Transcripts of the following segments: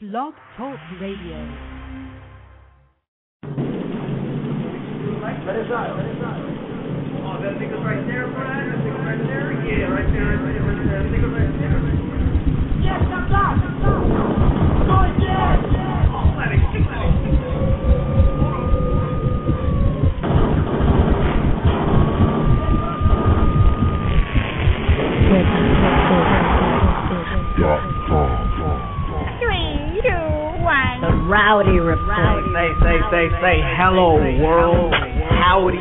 Blog Talk Radio. Let it let it. Oh, that right there, Brian? That right there? Yeah, right there, right there, right there. Right there. Yes, I'm Rowdy Report. Say, say, say, say, hello world. Howdy.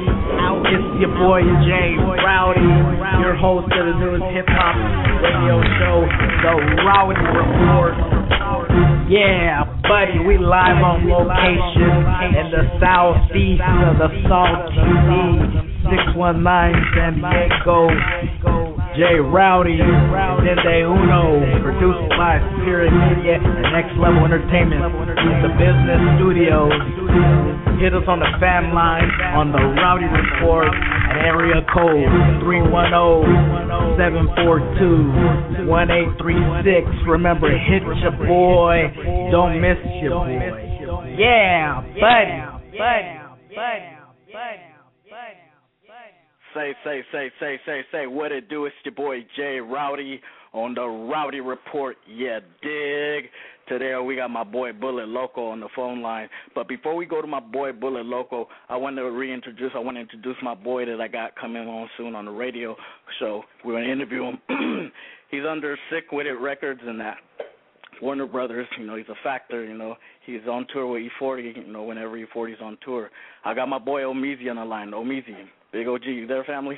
It's your boy Jay Rowdy, your host of the newest hip hop radio show, The Rowdy Report. Yeah, buddy, we live on location in the southeast of the Salt TV, 619 San Diego. Jay Rowdy, Dende Uno, produced by Spirit Media and Next Level Entertainment. The business studios. Hit us on the fan line on the Rowdy Report at area code 310-742-1836. Remember, hit your boy. Don't miss your boy. Yeah, buddy, buddy, buddy. Say, say, say, say, say, say, what it do? It's your boy Jay Rowdy on the Rowdy Report. Yeah, dig. Today we got my boy Bullet Loco on the phone line. But before we go to my boy Bullet Loco, I want to reintroduce. I want to introduce my boy that I got coming on soon on the radio. So we're gonna interview him. he's under Sick Wid It Records and that. Warner Brothers, you know, he's a factor, you know. He's on tour with E40, you know, whenever E40's on tour. I got my boy Omizi on the line. Omizi, Big OG, you there, family?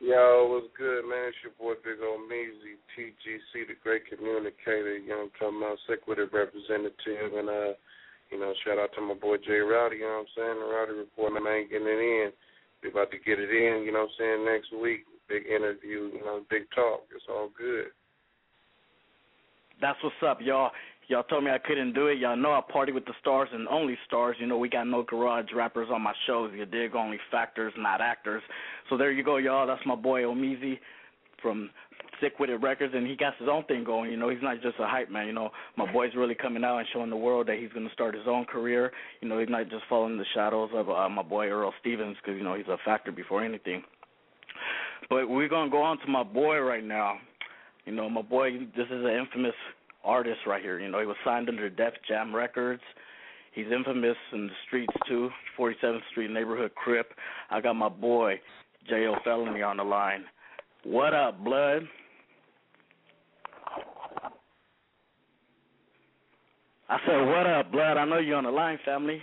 Yo, what's good, man? It's your boy Big O Measy, TGC, the great communicator, you know, what I'm talking about Sick Wid It representative, and uh, you know, shout out to my boy Jay Rowdy, you know what I'm saying? The Rowdy report, man, I ain't getting it in. We about to get it in, you know what I'm saying, next week. Big interview, you know, big talk. It's all good. That's what's up, y'all. Y'all told me I couldn't do it. Y'all know I party with the stars and only stars. You know, we got no garage rappers on my shows. You dig? Only factors, not actors. So there you go, y'all. That's my boy Omizi from Sick Wid It Records, and he got his own thing going. You know, he's not just a hype man. You know, my boy's really coming out and showing the world that he's going to start his own career. You know, he's not just following the shadows of uh, my boy Earl Stevens because, you know, he's a factor before anything. But we're going to go on to my boy right now. You know, my boy, this is an infamous artist right here. You know, he was signed under Def Jam Records. He's infamous in the streets too, 47th Street neighborhood Crip. I got my boy Jayo Felony on the line. What up, blood? I said, what up, blood? I know you're on the line, family.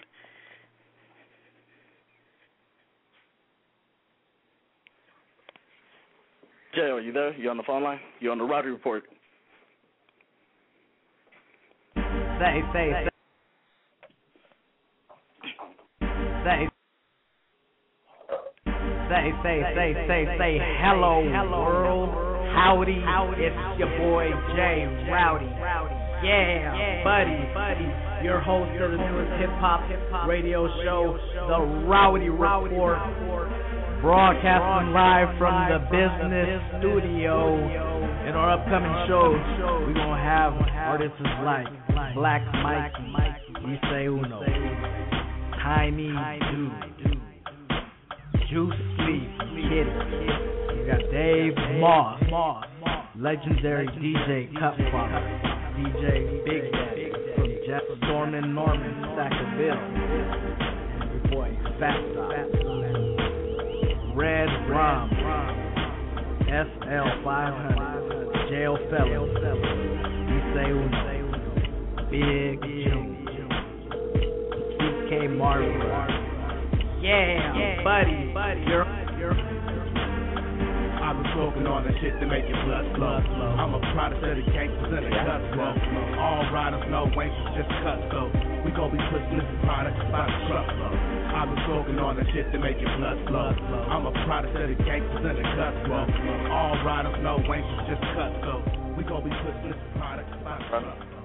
J.O., you there? You on the phone line? You on the Rowdy Report? Say, say, say. Say, say, say, say, say, say, hello, world. Howdy, it's your boy Jay Rowdy. Yeah, buddy, buddy, your host of the newest hip hop radio show, The Rowdy Report, broadcasting live from the business studio. In our upcoming shows, we're gonna have artists like Black Mike, Issei Uno, Tiny Dude, Juice Sleep, Kitty. You got Dave Moss, legendary DJ Cut Father, DJ Big Daddy from Jeff Stormin Norman, Sackville, and your boy Fat Red Rom, SL 500, Jail Fellow, Issei Uno, Big June, TK Marvel. Yeah, buddy, buddy, you're, you're. I've been smoking all that shit to make your blood flow. I'm a product of the gangsters and the guts flow. All riders know wankers just cut though. We gon' be pushing this product by the truckload. I've been smoking all that shit to make your blood flow. I'm a product of the gangsters and the flow. All riders know wankers just cut though. We gon' be pushing this product by the truckload.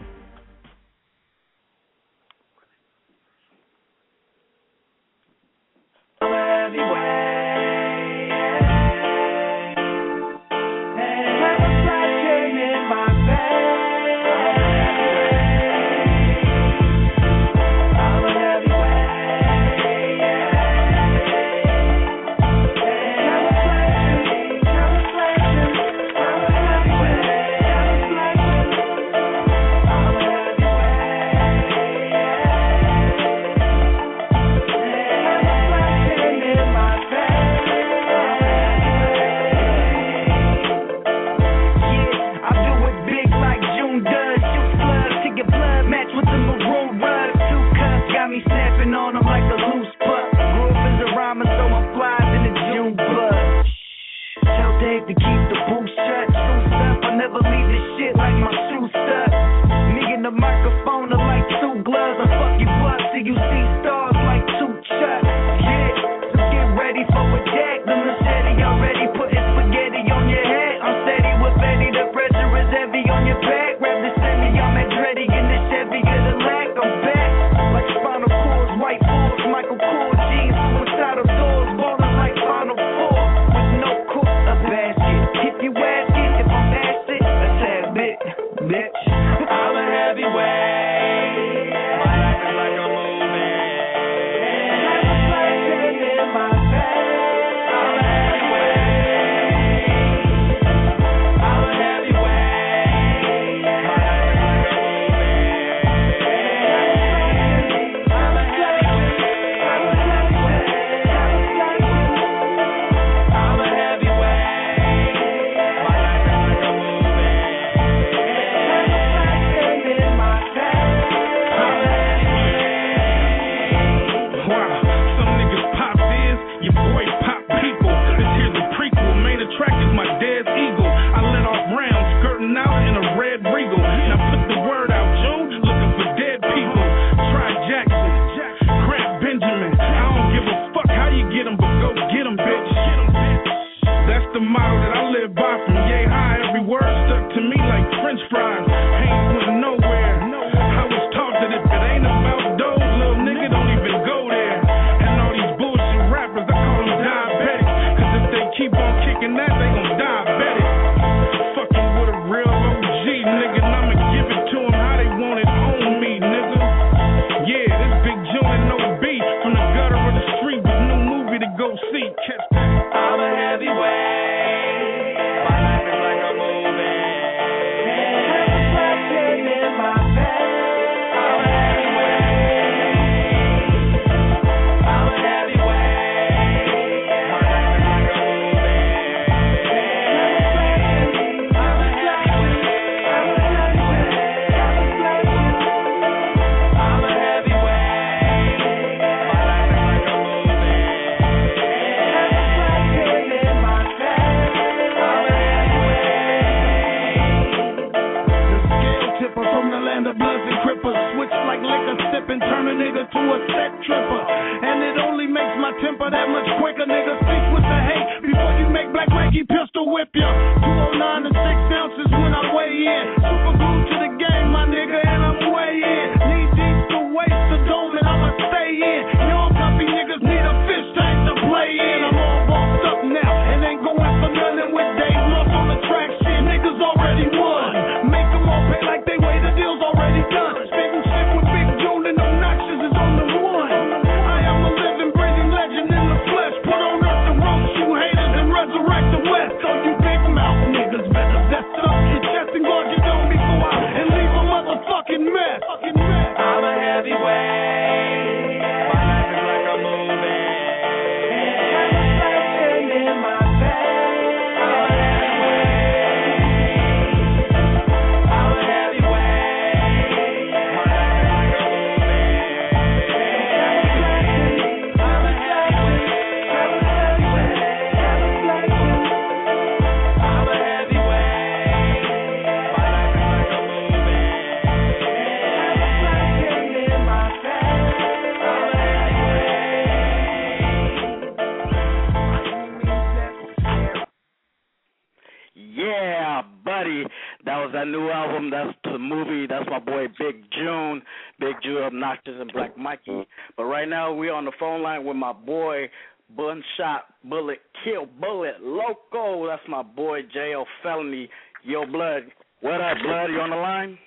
What up, blood? You on the line?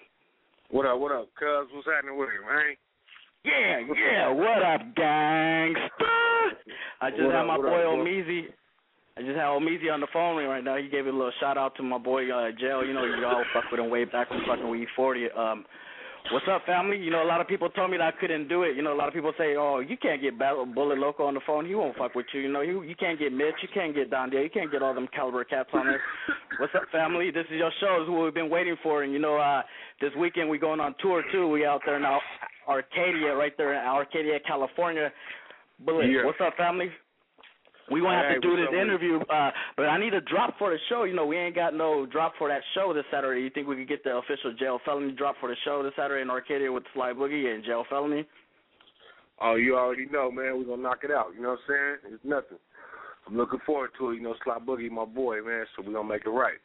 What up, what up, cuz? What's happening with you, man? Yeah, yeah, what up, gangster? I just what had up, my boy up, Omizi. I just had Omizi on the phone right now. He gave a little shout out to my boy uh Jail. You know, you all fuck with him way back when fucking with E forty. Um What's up, family? You know, a lot of people told me that I couldn't do it. You know, a lot of people say, "Oh, you can't get Bullet Loco on the phone. He won't fuck with you." You know, you you can't get Mitch. You can't get Don Dale. You can't get all them caliber cats on there. What's up, family? This is your show. This is what we've been waiting for. And you know, uh this weekend we going on tour too. We out there now, Arcadia, right there in Arcadia, California. Bullet, yeah. what's up, family? We gonna have Hey, to do this interview, uh, but I need a drop for the show. You know, we ain't got no drop for that show this Saturday. You think we could get the official Jayo Felony drop for the show this Saturday in Arcadia with Sly Boogie and Jayo Felony? Oh, you already know, man. We're gonna knock it out. You know what I'm saying? It's nothing. I'm looking forward to it. You know, Sly Boogie, my boy, man. So we're gonna make it right.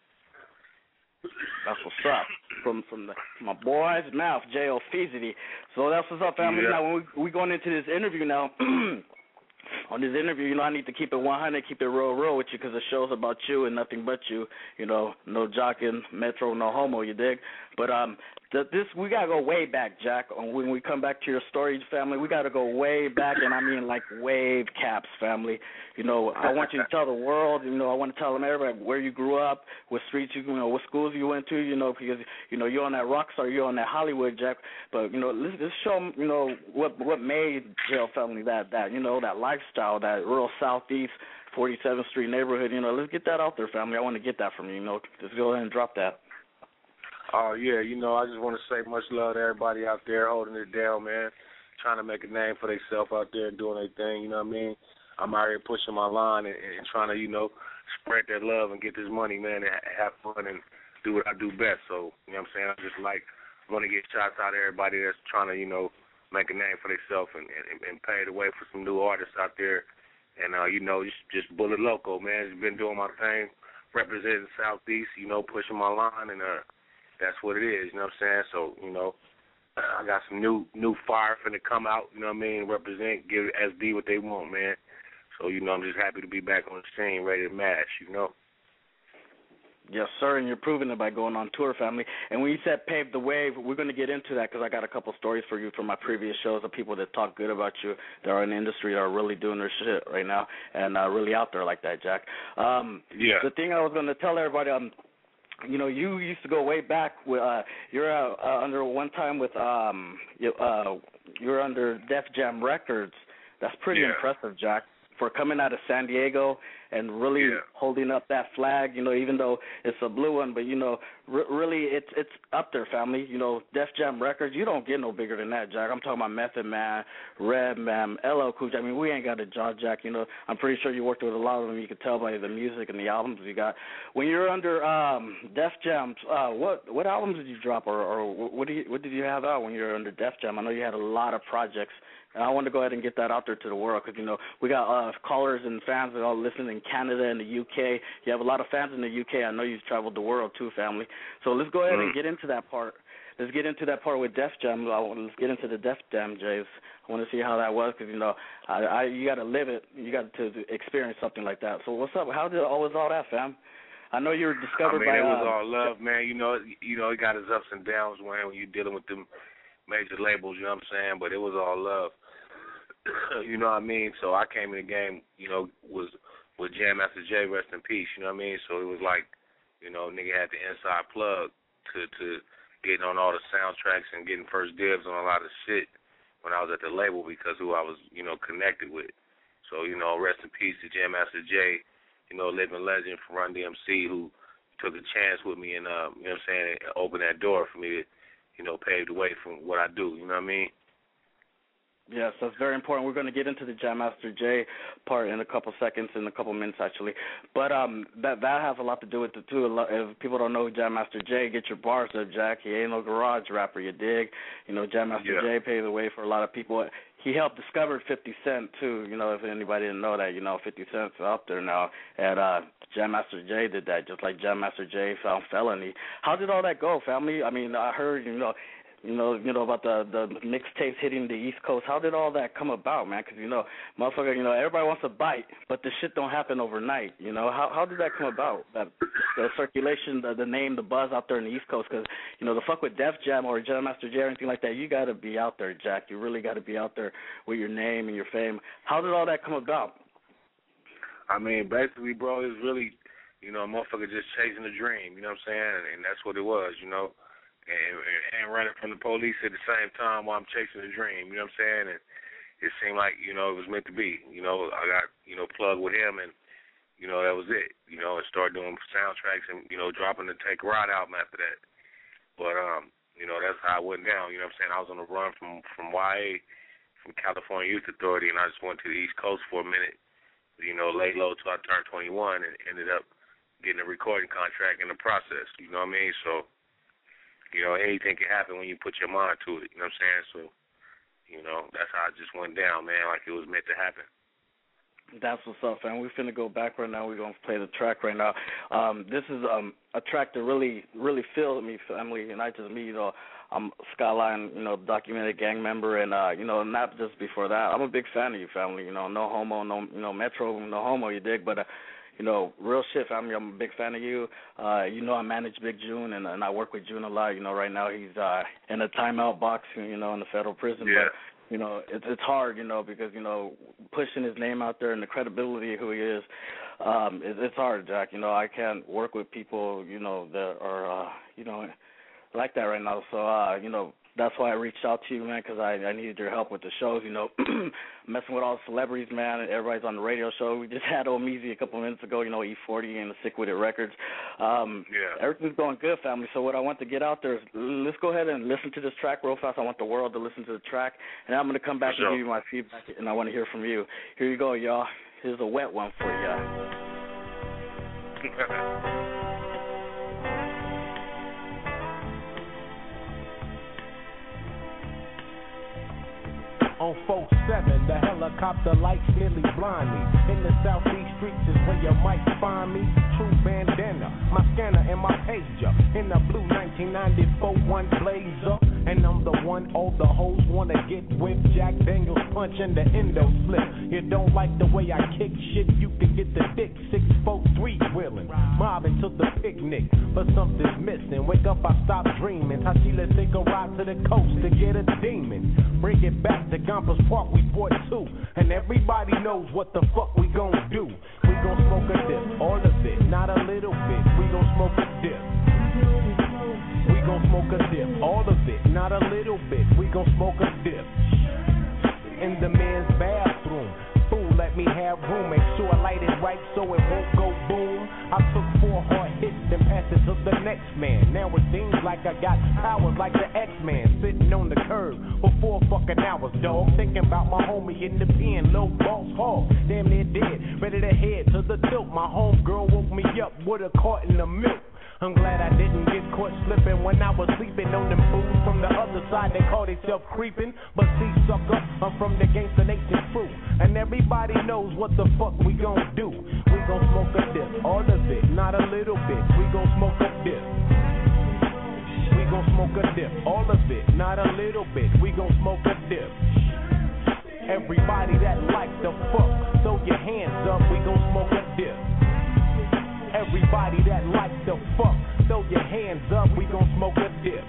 That's what's up. From from the from my boy's mouth, J.O. Feasity. So that's what's up, family. Yeah. Now when we we going into this interview now. On this interview, you know, I need to keep it 100, keep it real, real with you, because the show's about you and nothing but you. You know, no jocking, metro, no homo. You dig? But um, the, this we gotta go way back, Jack. On When we come back to your stories, family, we gotta go way back, and I mean like wave caps, family. You know, I want you to tell the world. You know, I want to tell them everybody where you grew up, what streets you, you know, what schools you went to. You know, because you know you're on that rock star, you're on that Hollywood, Jack. But you know, let's, let's show 'em, you know what what made Jail Family that that you know that lifestyle, that real southeast 47th Street neighborhood. You know, let's get that out there, family. I want to get that from you. You know, just go ahead and drop that. Oh yeah, you know, I just want to say much love to everybody out there holding it down, man. Trying to make a name for themselves out there and doing their thing. You know what I mean? I'm out here pushing my line and, and trying to, you know, spread that love and get this money, man, and have fun and do what I do best. So, you know what I'm saying? I just like want to get shots out to everybody that's trying to, you know, make a name for themselves and, and and pave the way for some new artists out there. And uh, you know, just just Bullet Loco, man. Just been doing my thing, representing Southeast, you know, pushing my line and uh that's what it is, you know what I'm saying? So, you know, I got some new new fire finna come out, you know what I mean, represent, give SD what they want, man. So, you know, I'm just happy to be back on the scene, ready to match, you know. Yes, sir, and you're proving it by going on tour, family. And when you said pave the way, we're going to get into that because I got a couple stories for you from my previous shows of people that talk good about you that are in the industry that are really doing their shit right now and uh, really out there like that, Jack. Um, Yeah. The thing I was going to tell everybody, um, you know, you used to go way back. With, uh, you're uh, uh, under one time with um, you, uh, you're under Def Jam Records. That's pretty Yeah. impressive, Jack, for coming out of San Diego and really Yeah. holding up that flag. You know, even though it's a blue one, but you know, r- really, it's it's up there, family. You know, Def Jam Records. You don't get no bigger than that, Jack. I'm talking about Method Man, Redman, LL Cool J. I mean, we ain't got a jaw, Jack. You know, I'm pretty sure you worked with a lot of them. You could tell by the music and the albums you got. When you're under um Def Jam, uh, what what albums did you drop, or or what do you what did you have out when you were under Def Jam? I know you had a lot of projects. And I want to go ahead and get that out there to the world because you know we got uh, callers and fans that all listen in Canada and the UK. You have a lot of fans in the UK. I know you've traveled the world too, family. So let's go ahead and Mhm. get into that part. Let's get into that part with Def Jam. I want- Let's get into the Def Jam, Jays. I want to see how that was because you know I, I you got to live it. You got to experience something like that. So what's up? How did all was all that, fam? I know you were discovered I mean, by. it was uh, all love, man. You know, you know, it got its ups and downs, man, when you're dealing with them major labels. You know what I'm saying? But it was all love. you know what I mean? So I came in the game, you know, was with Jam Master Jay, rest in peace. You know what I mean? So it was like, you know, nigga had the inside plug to to getting on all the soundtracks and getting first dibs on a lot of shit when I was at the label because who I was, you know, connected with. So you know, rest in peace to Jam Master Jay you know, living legend from Run DMC who took a chance with me and um, you know what I'm saying, opened that door for me to, you know, pave the way from what I do, you know what I mean? Yes, that's very important. We're going to get into the Jam Master Jay part in a couple seconds, in a couple minutes actually. But um, that that has a lot to do with it too. If people don't know Jam Master Jay, get your bars up, Jack. He ain't no garage rapper, you dig? You know, Jam Master Yeah. J paved the way for a lot of people. He helped discover 50 Cent too. You know, if anybody didn't know that, you know, 50 Cent's out there now, and uh, Jam Master Jay did that, just like Jam Master J found felony. How did all that go, family? I mean, I heard, you know you know, you know about the the mixtapes hitting the East Coast. How did all that come about, man? Because you know, motherfucker, you know, everybody wants a bite, but the shit don't happen overnight. You know, how how did that come about? That the circulation, the the name, the buzz out there in the East Coast. Because you know, the fuck with Def Jam or Jam Master Jay or anything like that, you got to be out there, Jack. You really got to be out there with your name and your fame. How did all that come about? I mean, basically, bro, it was really, you know, a motherfucker just chasing a dream, you know what I'm saying? And that's what it was, you know. And, and running from the police at the same time while I'm chasing a dream, you know what I'm saying? And it seemed like, you know, it was meant to be. You know, I got, you know, plugged with him and you know, that was it. You know, and started doing soundtracks and you know, dropping the Take a Ride album after that. But um, you know, that's how I went down. You know what I'm saying? I was on the run from from YA, from California Youth Authority, and I just went to the East Coast for a minute. You know, laid low till I turned 21, and ended up getting a recording contract in the process. You know what I mean? So, you know, anything can happen when you put your mind to it. You know what I'm saying? So, you know, that's how it just went down, man, like it was meant to happen. That's what's up, fam. We're finna go back right now. We're gonna play the track right now. Um, this is um a track that really, really filled me, family, and I just me, you know, I'm Skyline, you know, documented gang member, and uh, you know, not just before that. I'm a big fan of you, family. You know, no homo, no, you know, Metro, no homo, you dig? But uh, you know, real shit, family. I'm a big fan of you. Uh, you know, I manage Big June, and, and I work with June a lot. You know, right now he's uh in a timeout box, you know, in the federal prison. Yeah. But, you know, it's it's hard, you know, because you know, pushing his name out there and the credibility of who he is, um, it, it's hard, Jack. You know, I can't work with people, you know, that are, uh, you know, like that right now. So, uh, you know, that's why I reached out to you, man, because I I needed your help with the shows. You know, messing with all the celebrities, man. and Everybody's on the radio show. We just had Omeezy a couple minutes ago. You know, E40 and the Sick Wid It Records. Um, Yeah. Everything's going good, family. So what I want to get out there is let's go ahead and listen to this track real fast. I want the world to listen to the track, and I'm going to come back sure. and give you my feedback, and I want to hear from you. Here you go, y'all. Here's a wet one for you. On 4-7, the helicopter lights nearly blind me. In the southeast streets is where you might find me. True bandana, my scanner and my pager. In the blue 1994 one blazer. And I'm the one all the hoes wanna get with. Jack Daniels punching the endo slip. You don't like the way I kick shit, you can get the dick. Six, four, three wheeling. Mobbing to the picnic, but something's missing. Wake up, I stop dreaming. Tashi, let's take a ride to the coast to get a demon. Bring it back to Gompers Park, we bought two. And everybody knows what the fuck we gon' do. We gon' smoke a dip, all of it, not a little bit. We gon' smoke a dip. We gon' smoke a dip, all of it, not a little bit. We gon' smoke a dip. In the men's bathroom, fool, let me have room. Make sure I light it right so it won't go boom. I took four hard then passed it to the next man. Now it seems like I got powers like the X-Man, sitting on the curb for four fucking hours, dog. Thinking about my homie in the pen, low boss hog, damn near dead, ready to head to the tilt. My homegirl woke me up with a carton of milk. I'm glad I didn't get caught slipping when I was sleeping on them fools from the other side. They call themselves creeping, but see, sucker, I'm from the Gangsta Nation crew, and everybody knows what the fuck we gon' do. We gon' smoke a dip, all of it, not a little bit. We gon' smoke a dip. We gon' smoke a dip, all of it, not a little bit. We gon' smoke a dip. Everybody that like the fuck, throw your hands up. We gon' smoke a. Everybody that like the fuck, throw your hands up, we gon' smoke a dip.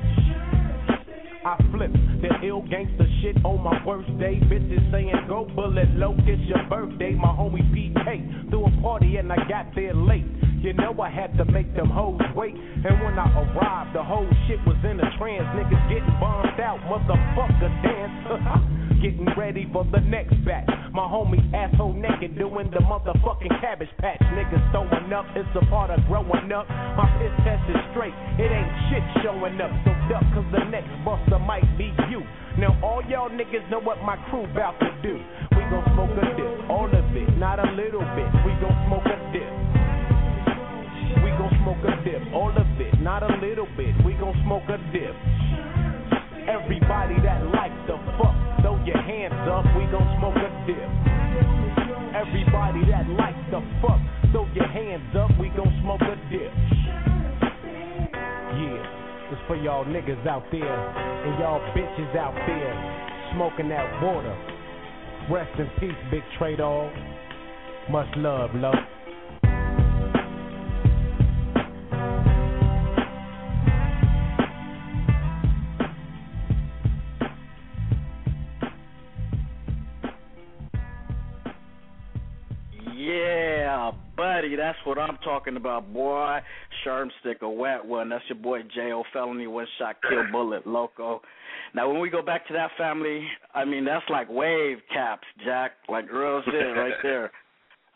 I flip the ill gangster shit on my birthday. Bitches saying go bullet low, it's your birthday. My homie PK threw a party and I got there late. You know I had to make them hoes wait. And when I arrived, the whole shit was in a trance. Niggas getting bombed out, motherfucker dance. getting ready for the next batch. My homie asshole naked doing the motherfucking cabbage patch. Niggas throwing up, it's a part of growing up. My piss test is straight, it ain't shit showing up. So duck, cause the next buster might be you. Now all y'all niggas know what my crew bout to do. We gon' smoke a dip, all of it, not a little bit. We gon' smoke a dip. We gon' smoke a dip, all of it, not a little bit. We gon' smoke a dip. Everybody that like the fuck, throw your hands up. We gon' smoke a dip. Everybody that like the fuck, throw your hands up. We gon' smoke a dip. For y'all niggas out there and y'all bitches out there smoking that water. Rest in peace, big trade all. Much love, love. Yeah, buddy, that's what I'm talking about, boy. Sherm stick a wet one. That's your boy Jayo Felony, one shot kill bullet, loco. Now, when we go back to that family, I mean, that's like wave caps, Jack. Like real shit right there.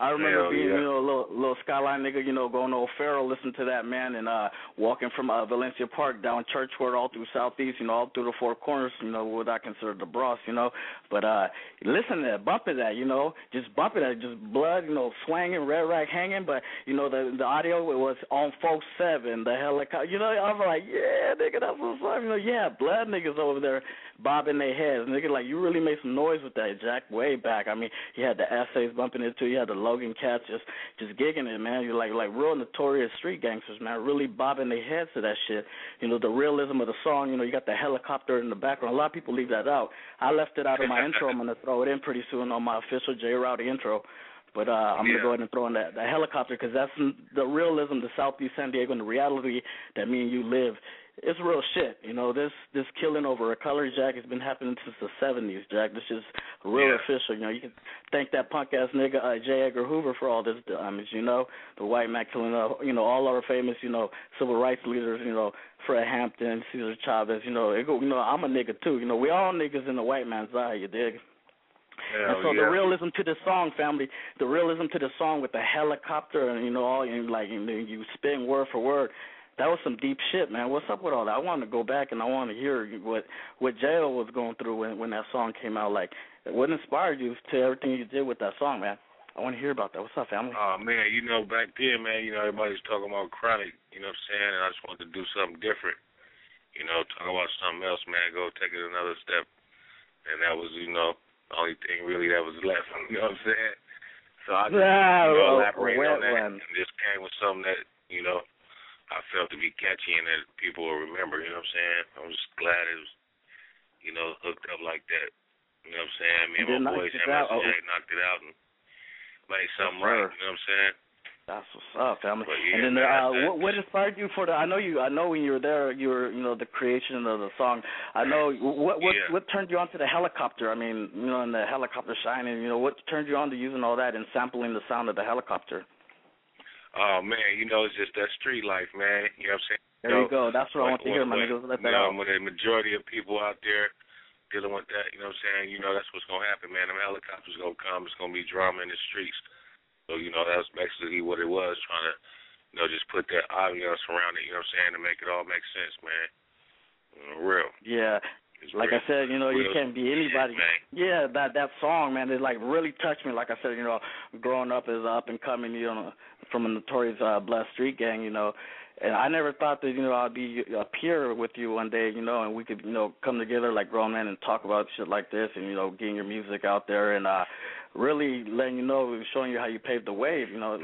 I remember Hell being, yeah. you know, a little little skyline nigga, you know, going to O'Farrell, listening to that man, and uh walking from uh, Valencia Park down Churchward all through Southeast, you know, all through the Four Corners, you know, what I consider the Bronx, you know. But uh listen to that, bumping that, you know, just bumping that, just blood, you know, swinging, red rack hanging, but you know the the audio was on four seven, the helicopter, you know. I'm like, yeah, nigga, that's what's up, you know. Yeah, blood niggas over there bobbing their heads, nigga. Like you really made some noise with that, Jack, way back. I mean, you had the essays bumping it too. You had the Logan cats just just gigging it, man. You're like like real notorious street gangsters, man. Really bobbing their heads to that shit. You know, the realism of the song. You know, you got the helicopter in the background. A lot of people leave that out. I left it out of my intro. I'm gonna throw it in pretty soon on my official J Rowdy intro. But uh, I'm Yeah. gonna go ahead and throw in that the helicopter because that's the realism, the Southeast San Diego, and the reality that me and you live. It's real shit, you know. This this killing over a color jack has been happening since the '70s, Jack. This is real Yeah. official. You know, you can thank that punk ass nigga uh, J. Edgar Hoover for all this damage. You know, the white man killing, uh, you know, all our famous, you know, civil rights leaders. You know, Fred Hampton, Cesar Chavez. You know, it go, you know, I'm a nigga too. You know, we all niggas in the white man's eye. You dig? and so yeah. the realism to the song, family, the realism to the song with the helicopter and you know all you like and then you spin word for word. That was some deep shit, man. What's up with all that? I want to go back and I want to hear what what Jail was going through when when that song came out. Like, what inspired you to everything you did with that song, man? I want to hear about that. What's up, family? Oh man, you know back then, man, you know everybody's talking about chronic, you know what I'm saying, and I just wanted to do something different. You know, talk about something else, man, go take it another step. And that was, you know, the only thing really that was left, you know what I'm saying? So I just Ah, you know, a- a elaborate on that one. and just came with something that, you know, I felt to be catchy and that people will remember, you know what I'm saying? I'm just glad it was, you know, hooked up like that. You know what I'm saying? Me and my boys, it out. Knocked it out and made something right, you know what I'm saying? That's what's up, family. But yeah, and then man, uh, what what inspired you for the? I know you. I know when you were there, you were you know the creation of the song. I know what what Yeah. what turned you on to the helicopter. I mean, you know, and the helicopter shining. You know, what turned you on to using all that and sampling the sound of the helicopter? Oh man, you know, it's just that street life, man. You know what I'm saying? There you go. That's what I want to hear, my when, niggas. Let you that know, out. the majority of people out there dealing with that, you know what I'm saying? You know, that's what's gonna happen, man. Them helicopters gonna come. It's gonna be drama in the streets. So you know, that's basically what it was, trying to, you know, just put that audience around it. You know what I'm saying? To make it all make sense, man. You know, real. Yeah. It's Like real. I said, you know, you can't be anybody. Yeah, that that song, man, it like really touched me. Like I said, you know, growing up as up and coming, you know, from a notorious uh, Blood Street gang, you know, and I never thought that you know I'd be a peer with you one day, you know, and we could you know come together like grown men and talk about shit like this, and you know, getting your music out there and uh really letting you know, showing you how you paved the way, you know.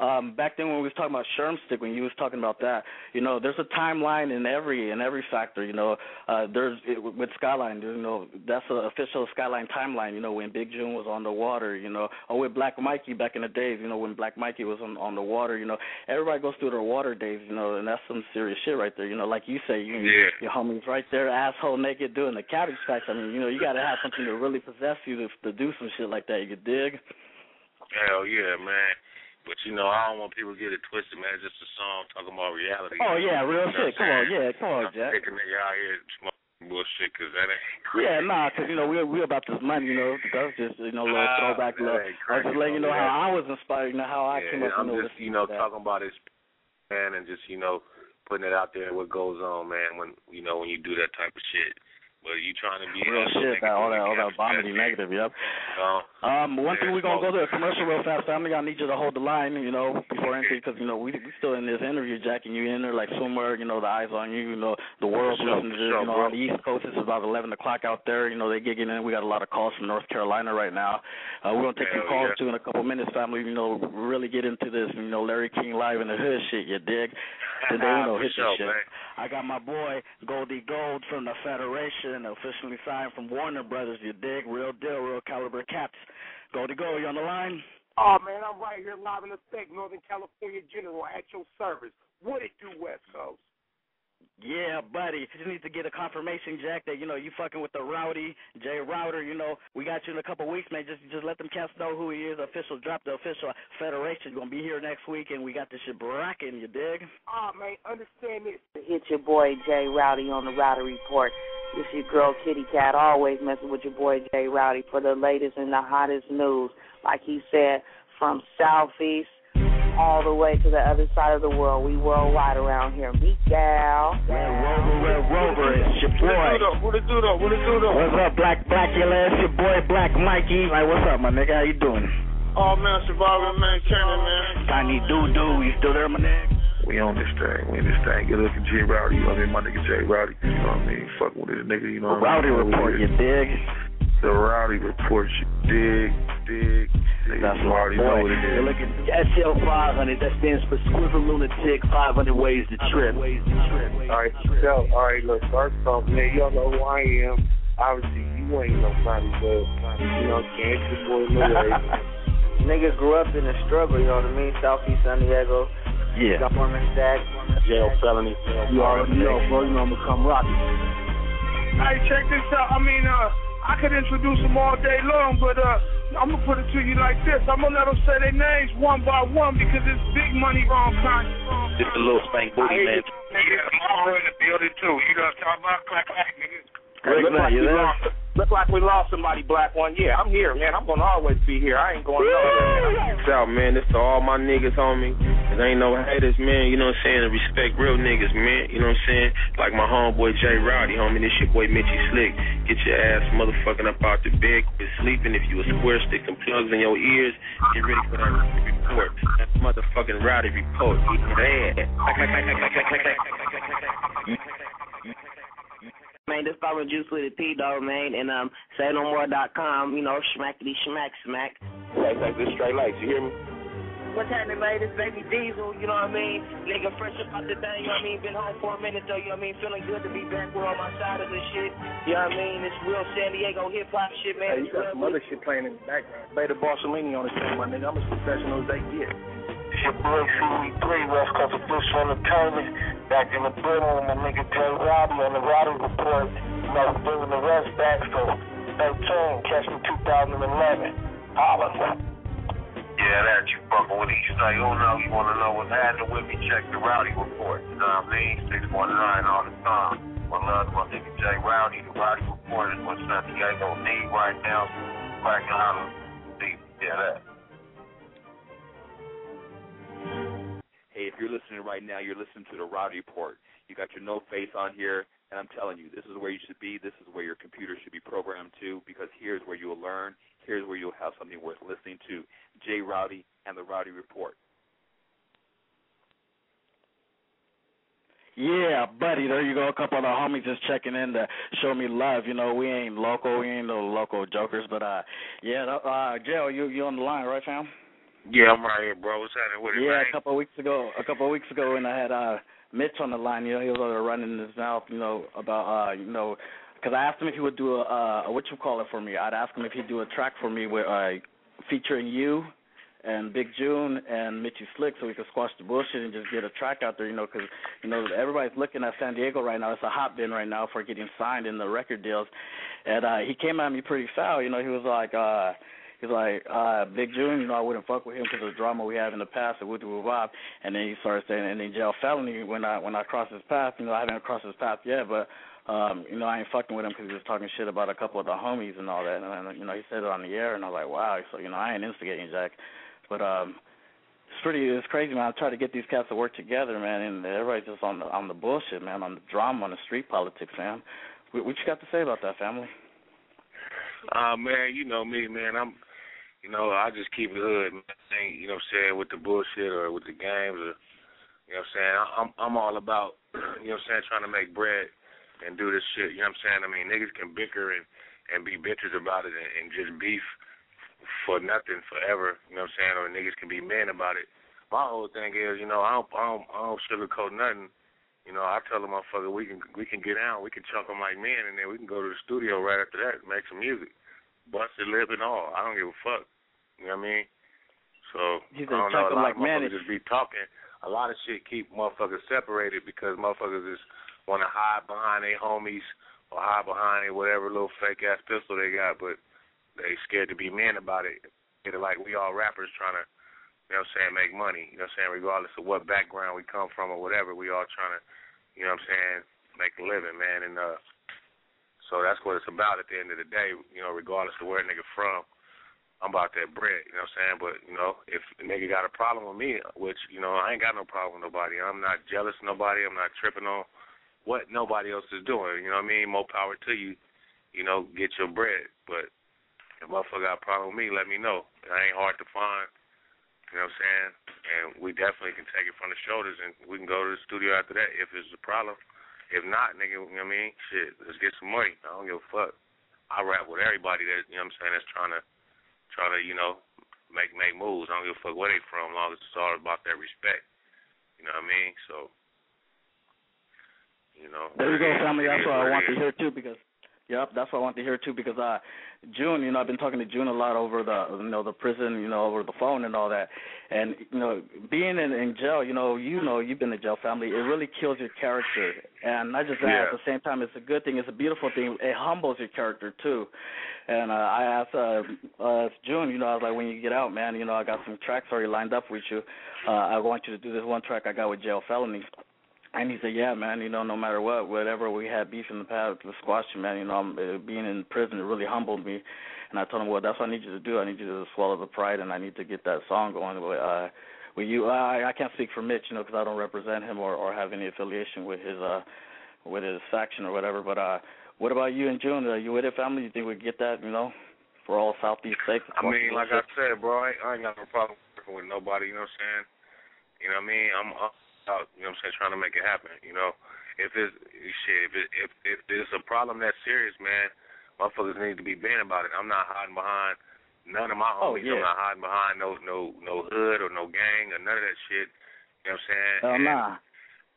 Um, back then when we was talking about Shermstick, when you was talking about that, you know, there's a timeline in every in every factor. You know, uh, there's it, with Skyline, you know, that's the official Skyline timeline. You know, when Big June was on the water, you know, or with Black Mikey back in the days, you know, when Black Mikey was on on the water, you know, everybody goes through their water days, you know, and that's some serious shit right there. You know, like you say, you Yeah. your homies right there, asshole naked, doing the cabbage patch. I mean, you know, you got to have something to really possess you to to do some shit like that. You dig? Hell yeah, man. But you know, I don't want people to get it twisted, man. It's just a song talking about reality. Oh yeah, real You know shit. Come on, yeah, come on, I'm Jack. taking nigga out here smoking bullshit because that ain't Yeah, nah, 'cause you know we're we're about this money, you know. That was just you know a little Ah, throwback. that Little, ain't I was just letting you know homie. how I was inspired, you know how I yeah, came up. I'm just you know talking about his man and just you know putting it out there what goes on, man. When you know when you do that type of shit, but you trying to be real shit. That all that all that vomiting negative. Yep. You know? Um, one thing we're gonna go to a commercial real fast, family. I need you to hold the line, you know, before anything, because you know we we still in this interview, Jack, and you in there like somewhere, you know, the eyes on you, you know, the world's sure, listening to this, you know, on the East Coast. It's about 11 o'clock out there. You know, they gigging in. We got a lot of calls from North Carolina right now. Uh, we're gonna take some calls yeah. too in a couple minutes, family. You know, really get into this, you know, Larry King live in the hood shit. You dig? They, you know, hit sure, shit. man. I got my boy Goldie Gold from the Federation, officially signed from Warner Brothers. You dig? Real deal, real caliber caps. Goldie Gold, you on the line? Oh man, I'm right here live in effect, Northern California General at your service. What it do, West Coast? Yeah, buddy. Just need to get a confirmation, Jack, that you know you fucking with the Rowdy Jay Router. You know we got you in a couple weeks, man. Just just let them cats know who he is. Official drop the official federation. Gonna be here next week, and we got this shit bracking. You dig? Oh man, understand this. It's your boy Jay Rowdy on the Rowdy Report. It's your girl Kitty Cat, always messing with your boy Jay Rowdy for the latest and the hottest news. Like he said, from southeast all the way to the other side of the world. We worldwide around here. Miguel. Red Rover, Red Rover, it's your boy. What it do though? What it do though? What's up, Black Blackula? It's your boy, Black Mikey. Like, what's up, my nigga? How you doing? Oh man, survivor man, Cannon man. Tiny Doo Doo, you still there, my nigga? We on this thing. We in this thing. Good looking J Rowdy. You know what I mean? My nigga J Rowdy. You know what I mean? Fuck with this nigga. You know what I mean? Rowdy mean? report, you dig? The Rowdy report. You dig? Dig? Niggas That's you my already know what it You're is. looking SL 500, that stands for Squiver Lunatic 500 Ways to Trip. All right, so all right, look, first off, man, y'all know who I am. Obviously, you ain't nobody, but you know, can't your boy Lil Nigga grew up in the struggle, you know what I mean? Southeast San Diego. Yeah. Government stack. Jayo Felony. You already know, bro. You know I'm gonna come rock. Hey, check this out. I mean, uh, I could introduce them all day long, but uh, I'm gonna put it to you like this. I'm gonna let them say their names one by one because it's big money wrong kind. This a little spank booty, man. Nigga, I'm in the building too. You know what I'm talking about? Clack, clack, nigga. Rick, look like you there? Lost. Look like we lost somebody, black one. Yeah, I'm here, man. I'm gonna always be here. I ain't going nowhere. Peace out, man. This to all my niggas, homie. There ain't no haters, man. You know what I'm saying? And respect real niggas, man. You know what I'm saying? Like my homeboy Jay Rowdy, homie. This your boy Mitchy Slick. Get your ass motherfucking up out the bed. Quit sleeping. If you a square, stick some plugs in your ears. Get ready for that report. That motherfucking Rowdy report. Man. Man, this Power Juice with a P dog, man, and um, saynomore. dot com. you know, schmackety schmack smack. Like, like this straight lights. You hear me? What's happening, man? This baby Diesel, you know what I mean? Nigga, fresh up out the thing, you know what I mean? Been home for a minute, though, you know what I mean? Feeling good to be back with all my side of the shit. You know what I mean? This real San Diego hip hop shit, man. Hey, you got some other shit playing in the background. Beta Barcelini on the thing, my nigga. I'm as professional as they get. It's your boy CB3, West Coast Official Entertainment. Back in the building with my nigga Jay Rowdy on the Rowdy Report. You know, bringing the rest back, so stay tuned. Catch me 2011. Holla. Yeah, that you fucking with East Side. You know, you want to know what's happening with me, check the Rowdy Report. You know what I mean? 619 all the time. One love my nigga Jay Rowdy. The Rowdy Report is what San Diego need right now. Cracking out of deep. Yeah, that. You're listening right now, you're listening to the Rowdy Report. You got your no face on here, and I'm telling you, this is where you should be. This is where your computer should be programmed to, because here's where you'll learn. Here's where you'll have something worth listening to. Jay Rowdy and the Rowdy Report. Yeah, buddy, there you go. A couple of the homies just checking in to show me love. You know, we ain't local, we ain't no local jokers, but uh, yeah, uh, Joe, you you on the line, right, fam? Yeah, I'm right here, bro. What's happening with it, Yeah, a couple of weeks ago, a couple of weeks ago, when I had uh Mitch on the line, you know, he was there running his mouth, you know, about uh, you know, because I asked him if he would do a, uh, a what you call it for me. I'd ask him if he'd do a track for me with uh, featuring you and Big June and Mitchy Slick, so we could squash the bullshit and just get a track out there, you know, because you know everybody's looking at San Diego right now. It's a hot bin right now for getting signed in the record deals, and uh, he came at me pretty foul. You know, he was like. uh He's like, uh, Big June, you know, I wouldn't fuck with him because of the drama we have in the past with Woo Bob. And then he started saying, and then Jayo Felony when I when I crossed his path. You know, I haven't crossed his path yet, but um, you know, I ain't fucking with him because he was talking shit about a couple of the homies and all that. And, and you know, he said it on the air, and I was like, wow. So you know, I ain't instigating Jack, but um, it's pretty, it's crazy, man. I try to get these cats to work together, man, and everybody's just on the on the bullshit, man, on the drama, on the street politics, man. What, what you got to say about that, family? Uh man, you know me, man. I'm you know, I just keep it hood. Ain't, you know what I'm saying, with the bullshit or with the games or you know what I'm saying? I- I'm I'm all about you know what I'm saying, trying to make bread and do this shit, you know what I'm saying? I mean niggas can bicker and and be bitches about it and, and just beef for nothing forever, you know what I'm saying, or niggas can be men about it. My whole thing is, you know, I don't I don't I don't sugarcoat nothing. You know, I tell the motherfucker we can we can get out, we can chunk them like men, and then we can go to the studio right after that and make some music busted lip and all. I don't give a fuck. You know what I mean? So He I don't know. A lot like of motherfuckers just be talking. A lot of shit keep motherfuckers separated because motherfuckers just want to hide behind their homies or hide behind their whatever little fake ass pistol they got, but they scared to be men about it. It's like we all rappers trying to, you know what I'm saying, make money. You know what I'm saying? Regardless of what background we come from or whatever, we all trying to, you know what I'm saying, make a living, man. And uh so that's what it's about at the end of the day, you know, regardless of where a nigga from. I'm about that bread, you know what I'm saying? But, you know, if a nigga got a problem with me, which, you know, I ain't got no problem with nobody. I'm not jealous of nobody. I'm not tripping on what nobody else is doing. You know what I mean? More power to you. You know, get your bread. But if motherfucker got a problem with me, let me know. It ain't hard to find. You know what I'm saying? And we definitely can take it from the shoulders and we can go to the studio after that if it's a problem. If not, nigga, you know what I mean? Shit, let's get some money. I don't give a fuck. I rap with everybody that, you know what I'm saying, that's trying to try to, you know, make make moves. I don't give a fuck where they from, as long as it's all about that respect. You know what I mean? So, you know. There you go, family. That's what I want to hear too, because yep, that's what I want to hear too. Because uh, June, you know, I've been talking to June a lot over the, you know, the prison, you know, over the phone and all that. And you know, being in, in jail, you know, you know, you've been in jail, family. It really kills your character, and not just that. Yeah. At the same time, it's a good thing. It's a beautiful thing. It humbles your character too. And uh, I asked uh, uh, June, you know, I was like, when you get out, man, you know, I got some tracks already lined up with you. Uh, I want you to do this one track I got with Jayo Felony. And he said, "Yeah, man. You know, no matter what, whatever we had beef in the past, the squash man. You know, I'm, uh, being in prison it really humbled me." And I told him, "Well, that's what I need you to do. I need you to swallow the pride, and I need to get that song going." But, uh, with you, I, I can't speak for Mitch, you know, because I don't represent him or, or have any affiliation with his uh, with his faction or whatever. But uh, what about you and June? Are you with it, family? You think we get that? You know, for all Southeast states. I mean, like I said, bro, I, I ain't got no problem working with nobody. You know what I'm saying? You know what I mean? I'm up out. You know what I'm saying? Trying to make it happen. You know, if it's shit, if it, if if there's a problem that serious, man, motherfuckers need to be banned about it. I'm not hiding behind none of my oh, homies. Oh, yeah. I'm not hiding behind no no no hood or no gang or none of that shit. You know what I'm saying? Hell And nah.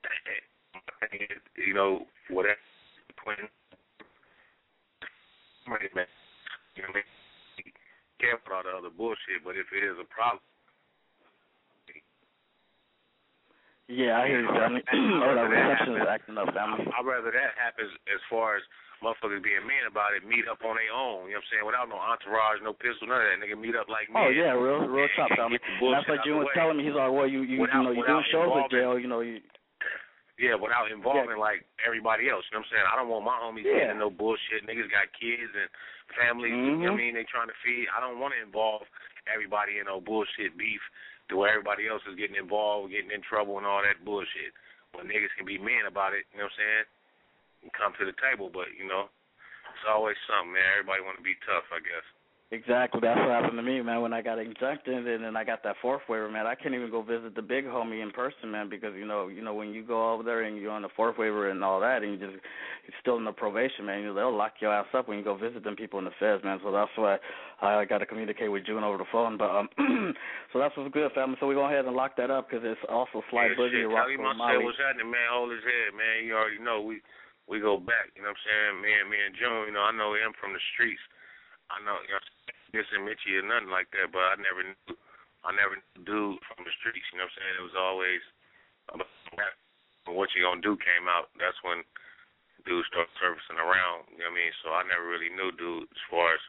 thing you know, whatever man, you know what I mean? Careful all the other bullshit, but if it is a problem. Yeah, I hear you, family. oh, that reception is acting up, family. I'd rather that happens as far as motherfuckers being men about it, meet up on their own, you know what I'm saying, without no entourage, no pistol, none of that. Nigga meet up like men. Oh yeah, real real and- top family. get the And bullshit that's what June was telling me. He's like, well, you you Without- you know you doing shows with Jayo, you know you. Yeah, without involving like everybody else. You know what I'm saying? I don't want my homies Yeah. getting no bullshit. Niggas got kids and families. You know what I Mhm. mean? They trying to feed. I don't want to involve everybody in no bullshit beef to where everybody else is getting involved, getting in trouble and all that bullshit. When niggas can be men about it, you know what I'm saying? And come to the table, but you know, it's always something, man. Everybody want to be tough, I guess. Exactly, that's what happened to me, man. When I got injuncted and then I got that fourth waiver, man, I couldn't even go visit the big homie in person, man, because you know, you know, when you go over there and you're on the fourth waiver and all that, and you just you're still in the probation, man, you they'll lock your ass up when you go visit them people in the feds, man. So that's why I got to communicate with June over the phone. But um, so that's what's good, family. So we go ahead and lock that up because it's also Sly yeah, Boogie, shit. Tell him Rocco I said Molly. what's happening, man. Hold his head, man. You already know we we go back. You know what I'm saying? Me and me and June. You know, I know him from the streets. I know you know dissing Mitchy or nothing like that, but I never knew. I never knew dude from the streets. You know what I'm saying? It was always about rap. What you gonna do came out. That's when dudes started surfacing around. You know what I mean? So I never really knew dude as far as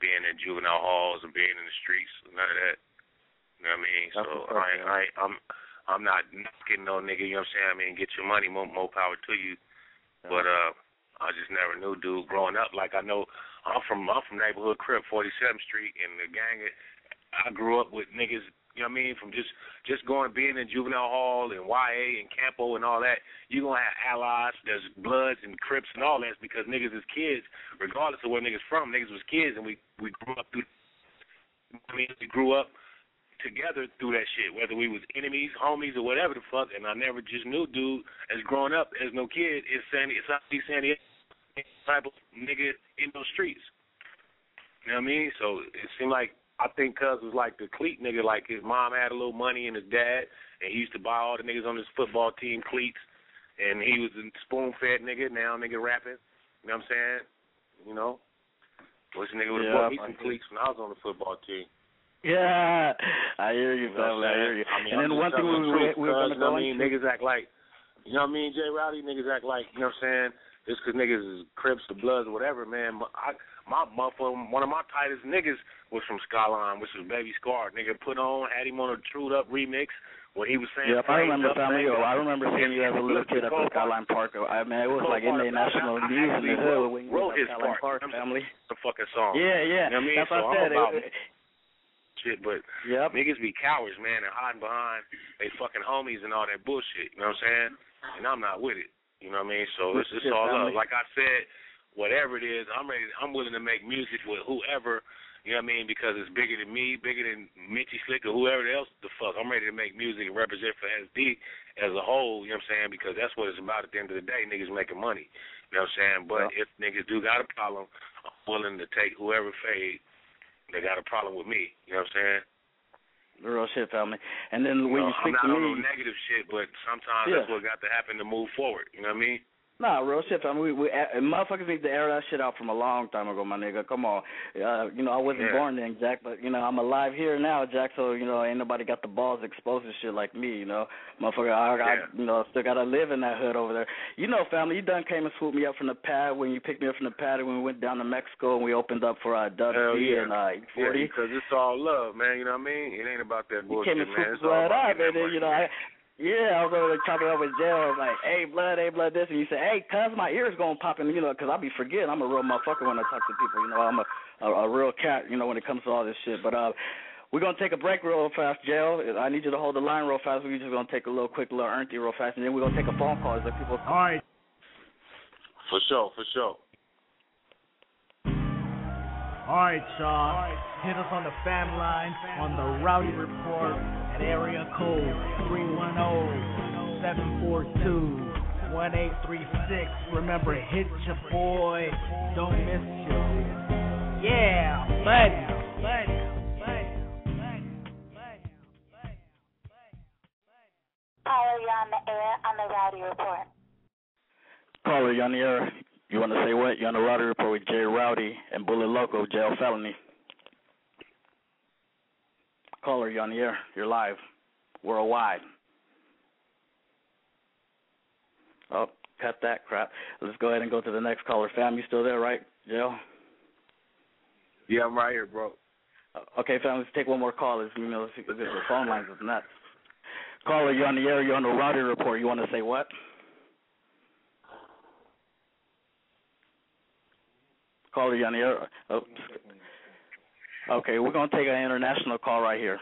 being in juvenile halls or being in the streets. None of that. You know what I mean? That's so I. I, I'm, I'm not knocking no nigga. You know what I'm saying? I mean, get your money, more, more power to you. But uh, I just never knew dude growing up. Like I know, I'm from, I'm from neighborhood crib, 47th Street, and the gang. I grew up with niggas. You know what I mean? From just just going being in juvenile hall and YA and Campo and all that, you gonna have allies. There's Bloods and Crips and all that because niggas is kids, regardless of where niggas from. Niggas was kids and we we grew up through. I mean, we grew up together through that shit, whether we was enemies, homies, or whatever the fuck. And I never just knew, dude, as growing up as no kid, is Sandy, it's Southeast San Diego type of nigga in those streets. You know what I mean? So it seemed like I think Cuz was like the cleat nigga. Like his mom had a little money and his dad, and he used to buy all the niggas on his football team cleats. And he was a spoon fed nigga. Now nigga rapping. You know what I'm saying? You know. Wish a nigga would have Yeah, bought me some cleats when I was on the football team. Yeah, I hear you, You know family. I hear you. I mean, and I'm then one thing we, the we, were going to you know go what I mean? into. Niggas act like, you know what I mean, Jay Rowdy? Niggas act like, you know what I'm saying? Just 'cause niggas is Crips or Bloods or whatever, man. My- I, my motherfucker, one of my tightest niggas was from Skyline, which was Baby Scar. Nigga put on, had him on a Trued Up remix when he was saying. Yep, I remember up, family. flames Oh, I remember seeing you as a little kid the at the Skyline Park. I mean, it was like in the national news in the hood wrote- when you wrote his Skyline part. Park, You know what I'm family. The fucking song. Yeah, yeah. You know what I mean? That's what so I said. About, It- shit, but yep. niggas be cowards, man, and hiding behind they fucking homies and all that bullshit. You know what I'm saying? And I'm not with it. You know what I mean? So it's it's all love. Like I said, whatever it is, I'm ready. I'm willing to make music with whoever. You know what I mean? Because it's bigger than me, bigger than Mitchy Slick or whoever else the fuck. I'm ready to make music and represent for SD as a whole. You know what I'm saying? Because that's what it's about at the end of the day. Niggas making money. You know what I'm saying? But if niggas do got a problem, I'm willing to take whoever fade that got a problem with me. You know what I'm saying? Real shit, family. And then when know, you I'm speak not to on no negative shit, but sometimes Yeah. that's what got to happen to move forward. You know what I mean? Nah, real shit, fam. We, we uh, motherfuckers need to air that shit out from a long time ago, my nigga. Come on, uh, you know I wasn't Yeah. born then, Jack, but you know I'm alive here now, Jack. So you know ain't nobody got the balls exposed to shit like me, you know, motherfucker. I, I you know still gotta live in that hood over there. You know, family, you done came and swooped me up from the pad when you picked me up from the pad when we went down to Mexico and we opened up for uh, Dub Hell C yeah. and uh, Yeah, because it's all love, man. You know what I mean? It ain't about that You bullshit, came and man. swooped It's all right about out, getting that You know, I, yeah, I was over there chopping up with Jay. I was like, "Hey, blood, hey, blood, this," and you said, "Hey, cuz my ears gonna pop," and you know, 'cause I be forgetting. I'm a real motherfucker when I talk to people. You know, I'm a, a a real cat. You know, when it comes to all this shit. But uh, we're gonna take a break real fast, Jayo. I need you to hold the line real fast. We're just gonna take a little quick little earnty real fast, and then we're gonna take a phone call. Is there people? All right. For sure, for sure. All right, y'all. Hit us on the fam line on the Rowdy Report at area code 310-742-1836. Remember, hit your boy. Don't miss you. Yeah, buddy. Buddy. Caller, you're on the air on the Rowdy Report. Caller, you on the air. You want to say what? You on the Rowdy Report with Jay Rowdy and Bullet Loco, Jayo Felony. Caller, you on the air. You're live. Worldwide. Oh, cut that crap. Let's go ahead and go to the next caller. Fam, you still there, right, Jayo? Yeah, I'm right here, bro. Uh, Okay, fam, let's take one more call. Let's, you know, let's the phone lines is nuts. Caller, you on the air. You're on the Rowdy Report. You want to say what? Caller, you on the air. Oh. Okay, we're gonna take an international call right here.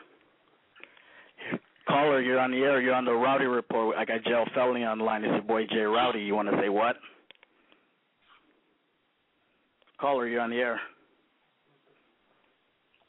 Caller, you're on the air. You're on the Rowdy Report. I got Jayo Felony on the line. It's your boy Jay Rowdy. You want to say what? Caller, you're on the air.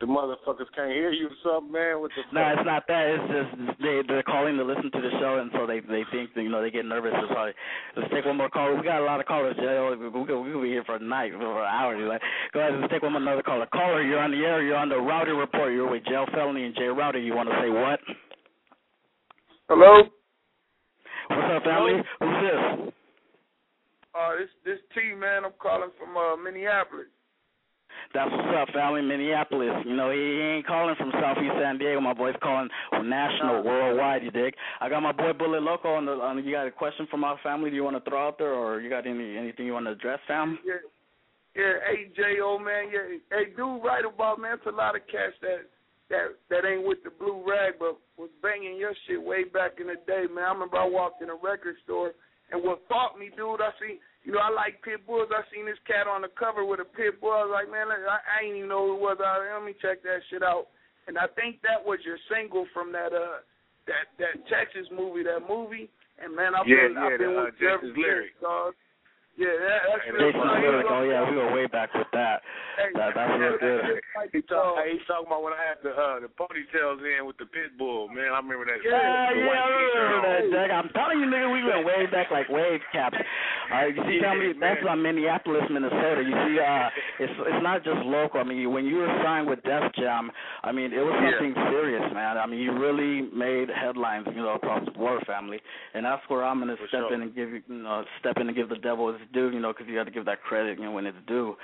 The motherfuckers can't hear you or something, man. What the No, fuck? it's not that. It's just they they're calling to listen to the show, and so they they think that, you know they get nervous. So sorry. Let's take one more call. We got a lot of callers. Jay. We we could we could be here for a night, for an hour. Like, go ahead. Let's take one more another caller. Caller, you're on the air. You're on the Rowdy Report. You're with Jayo Felony and Jay Rowdy. You want to say what? Hello? What's up, family? Who's this? Uh, this this T man, I'm calling from uh Minneapolis. That's what's up, family. Minneapolis. You know, he, ain't calling from Southeast San Diego. My boy's calling national, worldwide. You dig? I got my boy Bullet Loco on the. On, you got a question from our family? Do you want to throw out there, or you got any anything you want to address, fam? Yeah, yeah, hey J O man, yeah, hey dude, right about man. It's a lot of cats that that that ain't with the blue rag, but was banging your shit way back in the day, man. I remember I walked in a record store, and what fought me, dude, I see, you know, I like pit bulls. I seen this cat on the cover with a pit bull. I was like, man, I, I ain't even know who it was. I, let me check that shit out. And I think that was your single from that uh that that Texas movie, that movie. And man, I've Yeah, been I've been the, uh, with you ever Lyric. dog. Yeah, that, that's Hey, real Jason's lyric. Oh yeah, we go way back with that. Hey, That that's real good. He talk, he talking about when I had the uh, the ponytails in with the pit bull, man. I remember that. Yeah, yeah, I remember that. Jack. I'm telling you, nigga, we went way back like wave caps. Uh, you see, tell me that's on Minneapolis, Minnesota. You see, uh, it's it's not just local. I mean, when you were signed with Def Jam, I mean, it was Yeah. something serious, man. I mean, you really made headlines, you know, across the board, family. And that's where I'm gonna For step sure. in and give you, you know, step in and give the devil his due, you know, because you got to give that credit, you know, when it's due.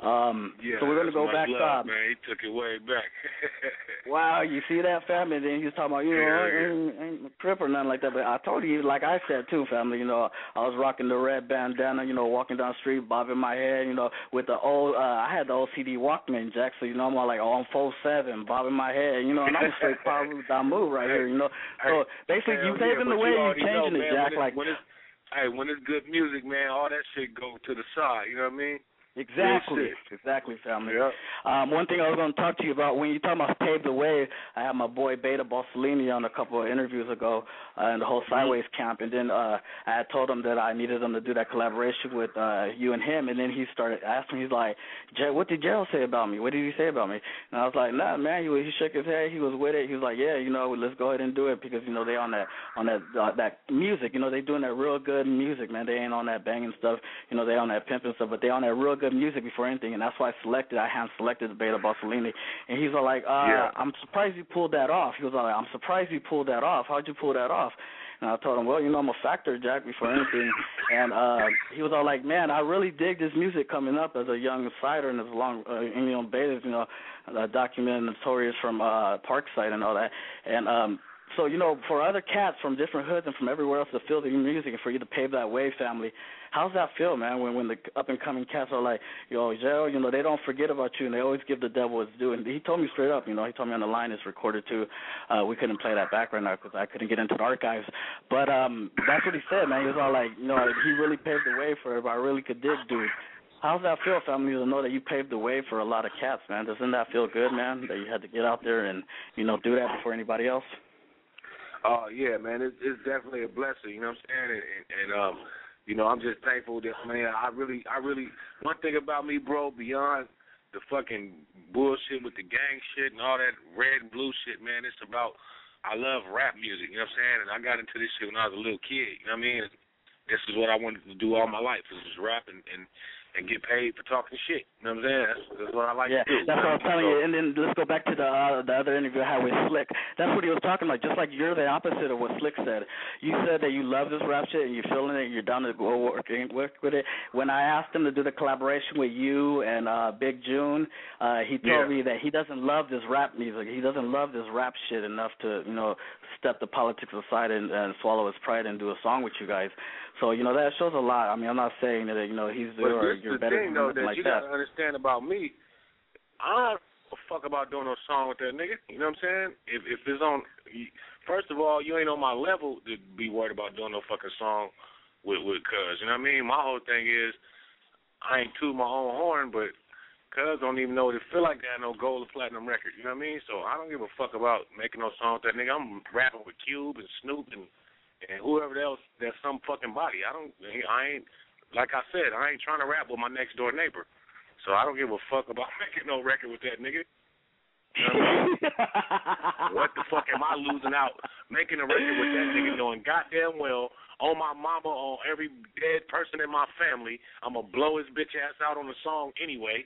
Um, Yeah, so we're gonna go back. love, uh, man. He took it way back. Wow, you see that family? Then he was talking about, you know, ain't, ain't a trip or nothing like that. But I told you, like I said too, family. You know, I was rocking the red bandana. You know, walking down the street, bobbing my head. You know, with the old, uh, I had the old CD Walkman jack. So you know, I'm all like on four seven, bobbing my head. You know, and I'm straight down move right here. You know, so basically you paving yeah, the way, you changing know, it, Jack. when Like when it's, hey, when it's good music, man, all that shit go to the side. You know what I mean? Exactly, exactly, family. Um, one thing I was going to talk to you about when you talk about pave the way, I had my boy Beta Bossellini on a couple of interviews ago uh, in the whole Sideways camp, and then uh, I had told him that I needed him to do that collaboration with uh, you and him, and then he started asking, he's like, Jay, "What did Gerald say about me? What did he say about me?" And I was like, "Nah, man." He he shook his head. He was with it. He was like, "Yeah, you know, let's go ahead and do it because you know they on that on that uh, that music. You know, they doing that real good music, man. They ain't on that banging stuff. You know, they on that pimping stuff, but they on that real good music before anything. And that's why I selected. I hand selected the Beta Bossellini, and he's all like, uh, Yeah. "I'm surprised you pulled that off." He was all like, "I'm surprised you pulled that off. How'd you pull that off?" And I told him, well, you know, I'm a factor, Jack, before anything. And uh, he was all like, man, I really dig this music coming up as a young cider and as long, uh, and, you know, Beta's, you know, uh, documented notorious from uh, Parkside and all that. And um, so, you know, for other cats from different hoods and from everywhere else to feel the music and for you to pave that way, family, how's that feel, man? When when the up and coming cats are like, yo, Joe, you know, they don't forget about you and they always give the devil its due. And he told me straight up, you know, he told me on the line it's recorded too. Uh, we couldn't play that back right now because I couldn't get into the archives. But um, that's what he said, man. He was all like, you know, he really paved the way for it. I really could dig, dude. How's that feel, family, to know that you paved the way for a lot of cats, man? Doesn't that feel good, man? That you had to get out there and you know do that before anybody else. Oh yeah, man, it's, it's definitely a blessing. You know what I'm saying? And, and, and um, you know, I'm just thankful that man. I really, I really. One thing about me, bro, beyond the fucking bullshit with the gang shit and all that red and blue shit, man. It's about I love rap music. You know what I'm saying? And I got into this shit when I was a little kid. You know what I mean? This is what I wanted to do all my life. Is just rap and and and get paid for talking shit. You know what I'm saying? That's, that's what I like yeah, to do. that's what I was telling So- you. And then let's go back to the uh, the other interview I had with Slick. That's what he was talking about. Just like you're the opposite of what Slick said. You said that you love this rap shit and you're feeling it. You're down to go work work with it. When I asked him to do the collaboration with you and uh Big June, uh he told Yeah. me that he doesn't love this rap music. He doesn't love this rap shit enough to you know step the politics aside and, and swallow his pride and do a song with you guys. So you know that shows a lot. I mean, I'm not saying that you know he's But or this you're the better thing than though that like you that. gotta understand about me. I don't give a fuck about doing no song with that nigga. You know what I'm saying? If if it's on, first of all, you ain't on my level to be worried about doing no fucking song with with Cuz. You know what I mean? My whole thing is, I ain't toot my own horn, but Cuz don't even know what it feel like to have no gold or platinum record. You know what I mean? So I don't give a fuck about making no song with that nigga. I'm rapping with Cube and Snoop and and whoever else that's some fucking body. I don't. I ain't like I said. I ain't trying to rap with my next door neighbor. So I don't give a fuck about making no record with that nigga. You know what I mean? what the fuck am I losing out making a record with that nigga knowing goddamn well on my mama, on every dead person in my family, I'm gonna blow his bitch ass out on the song anyway.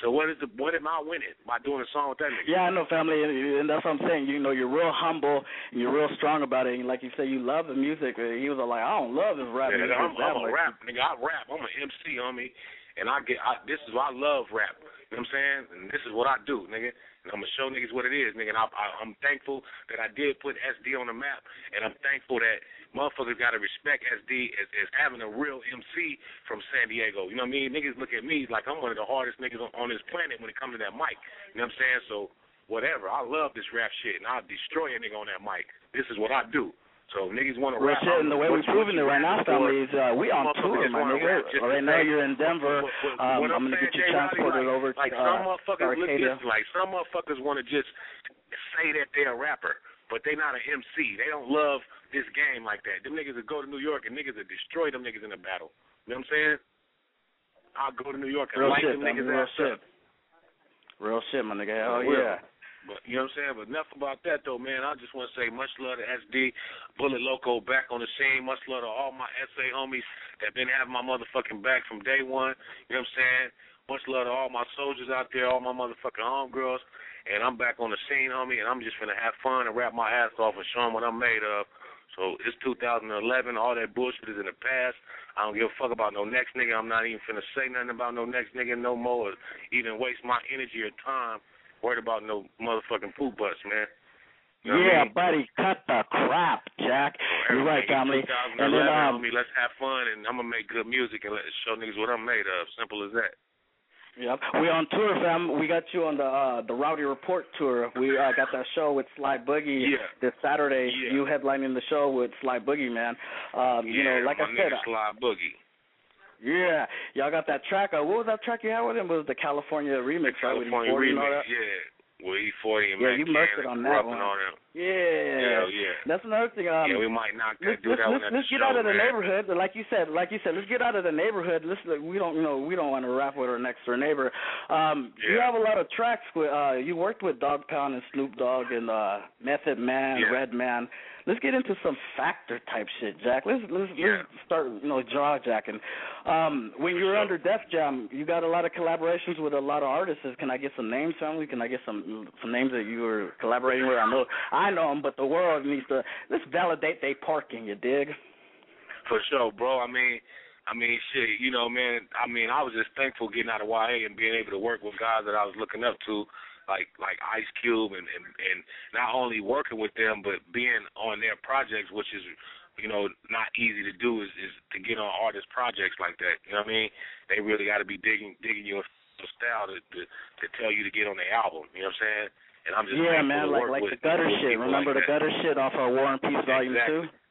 So what is the what am I winning by doing a song with that nigga? Yeah, I know, family, and, and that's what I'm saying. You know, you're real humble and you're real strong about it. And like you say, you love the music. Uh, He was like, I don't love this rap Yeah, music. I'm, I'm a much." rap nigga. I rap. I'm an MC, homie, and I get. I, this is why I love rap. You know what I'm saying? And this is what I do, nigga. And I'm gonna show niggas what it is, nigga. And I, I, I'm thankful that I did put SD on the map, and I'm thankful that motherfuckers gotta respect SD as, as having a real MC from San Diego. You know what I mean? Niggas look at me like I'm one of the hardest niggas on, on this planet when it comes to that mic. You know what I'm saying? So whatever. I love this rap shit, and I'll destroy a nigga on that mic. This is what I do. So niggas want to rap. shit, and the way we're proving it right now, family, is uh, we on tour, my nigga. rap just to Right now you're in Denver. What- what- Um, I'm I'm gonna get you transported like, over to like some uh, motherfuckers look listen, like some motherfuckers want to just say that they're a rapper, but they not an MC. They don't love this game like that. Them niggas that go to New York and niggas that destroy them niggas in a battle. You know what I'm saying? I'll go to New York and Real light shit, them niggas real ass shit. up. Real shit, my nigga. Hell I yeah. But you know what I'm saying? But enough about that though, man. I just want to say much love to SD, Bullet Loco back on the scene. Much love to all my SA homies that been having my motherfucking back from day one. You know what I'm saying? Much love to all my soldiers out there, all my motherfucking homegirls. And I'm back on the scene, homie, and I'm just gonna have fun and rap my ass off and show 'em what I'm made of. So it's 2011. All that bullshit is in the past. I don't give a fuck about no next nigga. I'm not even finna say nothing about no next nigga no more, or even waste my energy or time worried about no motherfucking poop butts, man. You know what I yeah, mean? buddy, cut the crap, Jack. You're right, family. 2011, And then, um, homie, let's have fun, and I'm gonna make good music and let show niggas what I'm made of. Simple as that. Yep. We on tour, fam. We got you on the uh the Rowdy Report tour. We uh got that show with Sly Boogie Yeah. this Saturday. Yeah. You headlining the show with Sly Boogie, man. Um, you know, yeah, like I said, nigga Sly Boogie. Yeah, y'all got that track. Uh, what was that track you had with him? Was the California remix, the California E40 and all remix, that? yeah. With E40 and Yeah, Mac you murked it on that one. all them. Yeah. Yeah. That's another thing. Um, yeah, we might not let's, do let's, that let's, one at let's the get show, out of the man. neighborhood. Like you said, like you said, let's get out of the neighborhood. Listen, we don't, you know, we don't want to rap with our next door neighbor. Um, You have a lot of tracks with. Uh, you worked with Dogg Pound and Snoop Dogg and uh, Method Man, Yeah. Redman. Let's get into some factor type shit, Jack. Let's let's, Yeah. let's start, you know, jaw jacking. Um, when you were under Def Jam, you got a lot of collaborations with a lot of artists. Can I get some names, family? Can I get some some names that you were collaborating with? I know I know them, but the world needs to let's validate they parking. You dig? For sure, bro. I mean, I mean, shit. You know, man. I mean, I was just thankful getting out of YA and being able to work with guys that I was looking up to, like like Ice Cube, and and and not only working with them, but being on their projects, which is, you know, not easy to do. Is is to get on artist projects like that. You know what I mean? They really got to be digging digging your style to, to to tell you to get on the album. You know what I'm saying? And I'm just yeah, man, like like the gutter shit. Remember like the that. gutter shit off of War and Peace Volume Exactly. Two?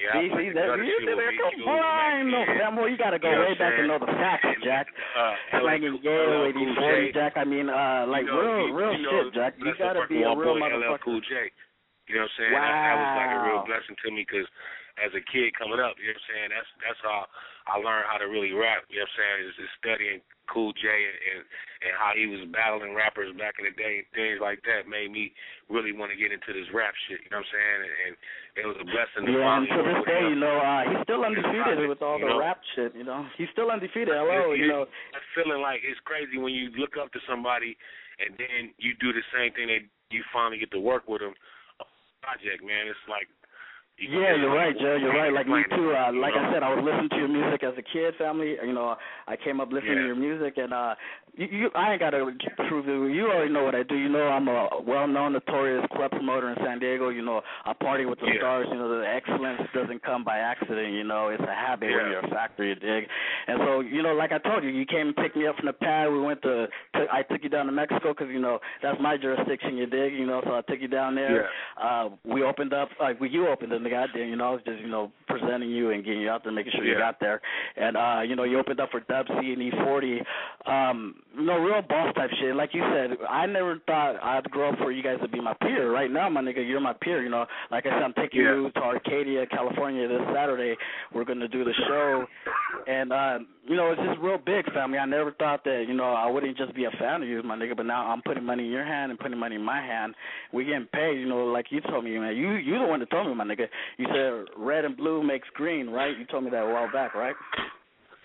Yeah, See, see, that, you see, there come Cube boy, and I ain't know Mac that boy. You got to go You know way back and know the facts, Jack. Uh, Like LL yeah, with Cool these J. forty, Jack. I mean, uh, like you know, real, you, real you know, shit, Jack. You got to be a real LL motherfucker. Cool J. You know what I'm saying? That, that was like a real blessing to me because as a kid coming up, you know what I'm saying? That's that's how I learned how to really rap. You know what I'm saying? Is, is studying Cool J and, and and how he was battling rappers back in the day. Things like that made me really want to get into this rap shit. You know what I'm saying? And, and it was a blessing to Yeah, and to this day, you know, uh, he's still undefeated with all the know? rap shit. You know, he's still undefeated. Hello, you know. that feeling like it's crazy when you look up to somebody and then you do the same thing that you finally get to work with them. Project, man, it's like. Yeah, you're right, Joe. You're right. Like me too. Uh, like? I said, I was listening to your music as a kid, family. You know, I came up listening to your music, and uh, you, you I ain't gotta prove it. You already know what I do. You know, I'm a well-known, notorious club promoter in San Diego. You know, I party with the Yeah. stars. You know, the excellence doesn't come by accident. You know, it's a habit when Yeah. you're a factory. You dig? And so, you know, like I told you, you came and picked me up from the pad. We went to, to I took you down to Mexico because you know that's my jurisdiction. You dig? You know, so I took you down there. Yeah. Uh, we opened up, like, well, you opened it, the guy did, you know, I was just, you know, presenting you and getting you out there, making sure you got there. And, uh, you know, you opened up for Dub C and E40. Um, you know, real boss type shit. Like you said, I never thought I'd grow up for you guys to be my peer. Right now, my nigga, you're my peer, you know. Like I said, I'm taking Yeah. you to Arcadia, California this Saturday. We're going to do the show. And, uh, you know, it's just real big, family. I never thought that, you know, I wouldn't just be a fan of you, my nigga, but now I'm putting money in your hand and putting money in my hand. We getting paid, you know, like you told me, man. You you the one that told me, my nigga. You said red and blue makes green, right? You told me that a while back, right?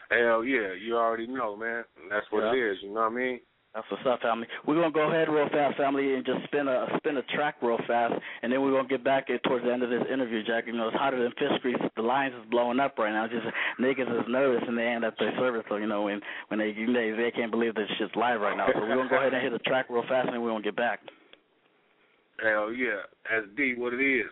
Hell yeah, you already know, man. That's what it Yeah. is. You know what I mean? That's what's up, family. We're gonna go ahead real fast, family, and just spin a spin a track real fast, and then we're gonna get back towards the end of this interview, Jack. You know, it's hotter than fish grease. The lines is blowing up right now. Just niggas is nervous and they end up their service, so you know when when they know, they can't believe this shit's live right now. So we're gonna go ahead and hit the track real fast, and we're gonna get back. Hell yeah. That's D what it is.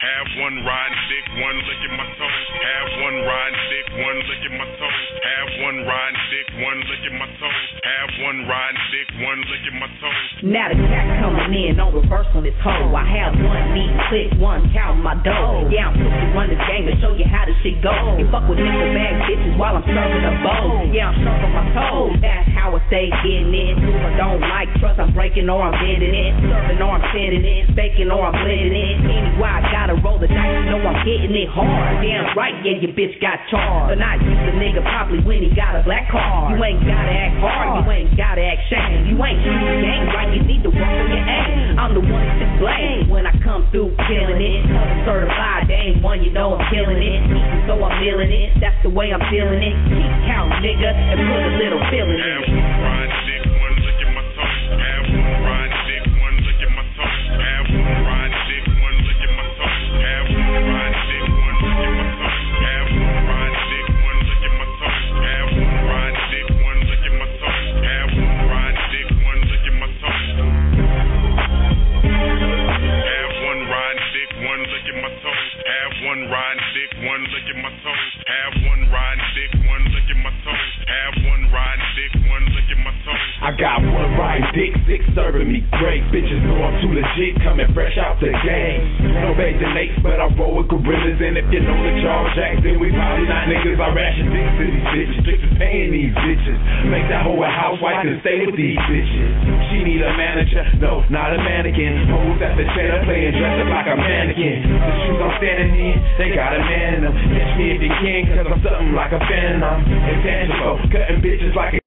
Have one riding dick, one lick at my toes. Have one riding dick, one lick at my toes. Have one riding dick, one lick at my toes. Have one riding dick, one lick at my toes. Now the cat coming in on reverse on this hoe. I have one knee, click one, count my dough. Yeah, I'm pussy run this game to show you how this shit go. You fuck with nickel bag bitches while I'm serving a bowl. Yeah, I'm on my toes. That's how I stay getting it. If I don't like trust, I'm breaking or I'm bending it. Serving or I'm sending it. Faking or I'm blending it. Anyway, I gotta roll the dice. You know I'm hitting it hard. Damn right, yeah, your bitch got charged. But not use the nigga properly when he got a black card. You ain't gotta act hard. You ain't gotta act shame. You ain't shooting the game right. You need to work on your aim. I'm the one to blame when I come through killing it. Certified, they ain't one, you know I'm killing it. So I'm feeling it. That's the way I'm feeling it. Keep count, nigga, and put a little feeling in it. Housewife and stay with these bitches. She need a manager, no, not a mannequin. Hoes at the cheddar playing dressed up like a mannequin. The shoes I'm standing in, they got a man in them. Catch me if you can, cause I'm something like a phantom. Intangible, cutting bitches like a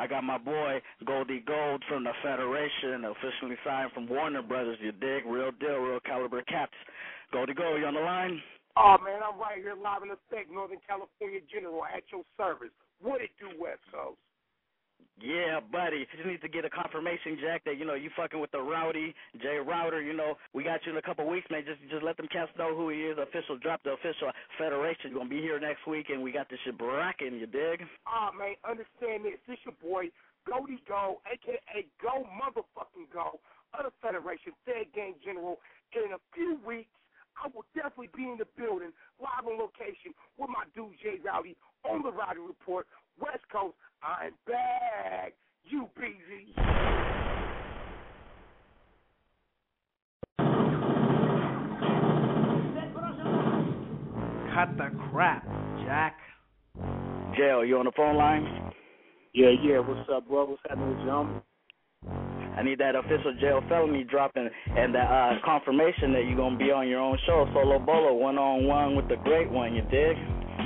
I got my boy Goldie Gold from the Federation, officially signed from Warner Brothers. You dig? Real deal, real caliber caps. Goldie Gold, you on the line? Oh man, I'm right here live in the effect, Northern California General, at your service. What it do, West Coast? Yeah, buddy. Just need to get a confirmation, Jack, that you know you fucking with the Rowdy Jay Rowdy. You know we got you in a couple weeks, man. Just just let them cats know who he is. Official drop the official federation. Gonna be here next week, and we got this shit bracking. You dig? Ah man, understand this. This your boy Goldie Go, aka Go Motherfucking Go, of the Federation Fed Game General. In a few weeks, I will definitely be in the building, live on location with my dude Jay Rowdy on the Rowdy Report, West Coast. I'm back. You busy. Cut the crap, Jack. Jayo, you on the phone line? Yeah, yeah. What's up, bro? What's happening with you. I need that official Jayo Felony dropping and that uh, confirmation that you're gonna be on your own show, solo bolo, one on one with the great one. You dig?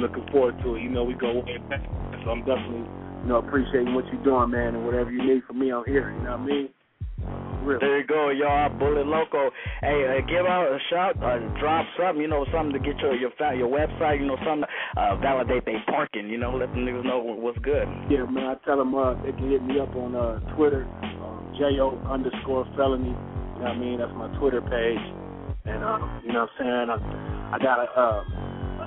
Looking forward to it. You know we go way back, so I'm definitely, you know, appreciating what you're doing, man, and whatever you need from me, I'm here. You know what I mean? Real. There you go, y'all. Bullet Loco. Hey, uh, give out a shout, uh, drop something, you know, something to get your your your website, you know, something uh, validate they parking, you know, let the niggas know what's good. Yeah, man. I tell them uh, they can hit me up on uh, Twitter, um, jo underscore felony. You know what I mean? That's my Twitter page. And uh, you know what I'm saying? I, I gotta uh,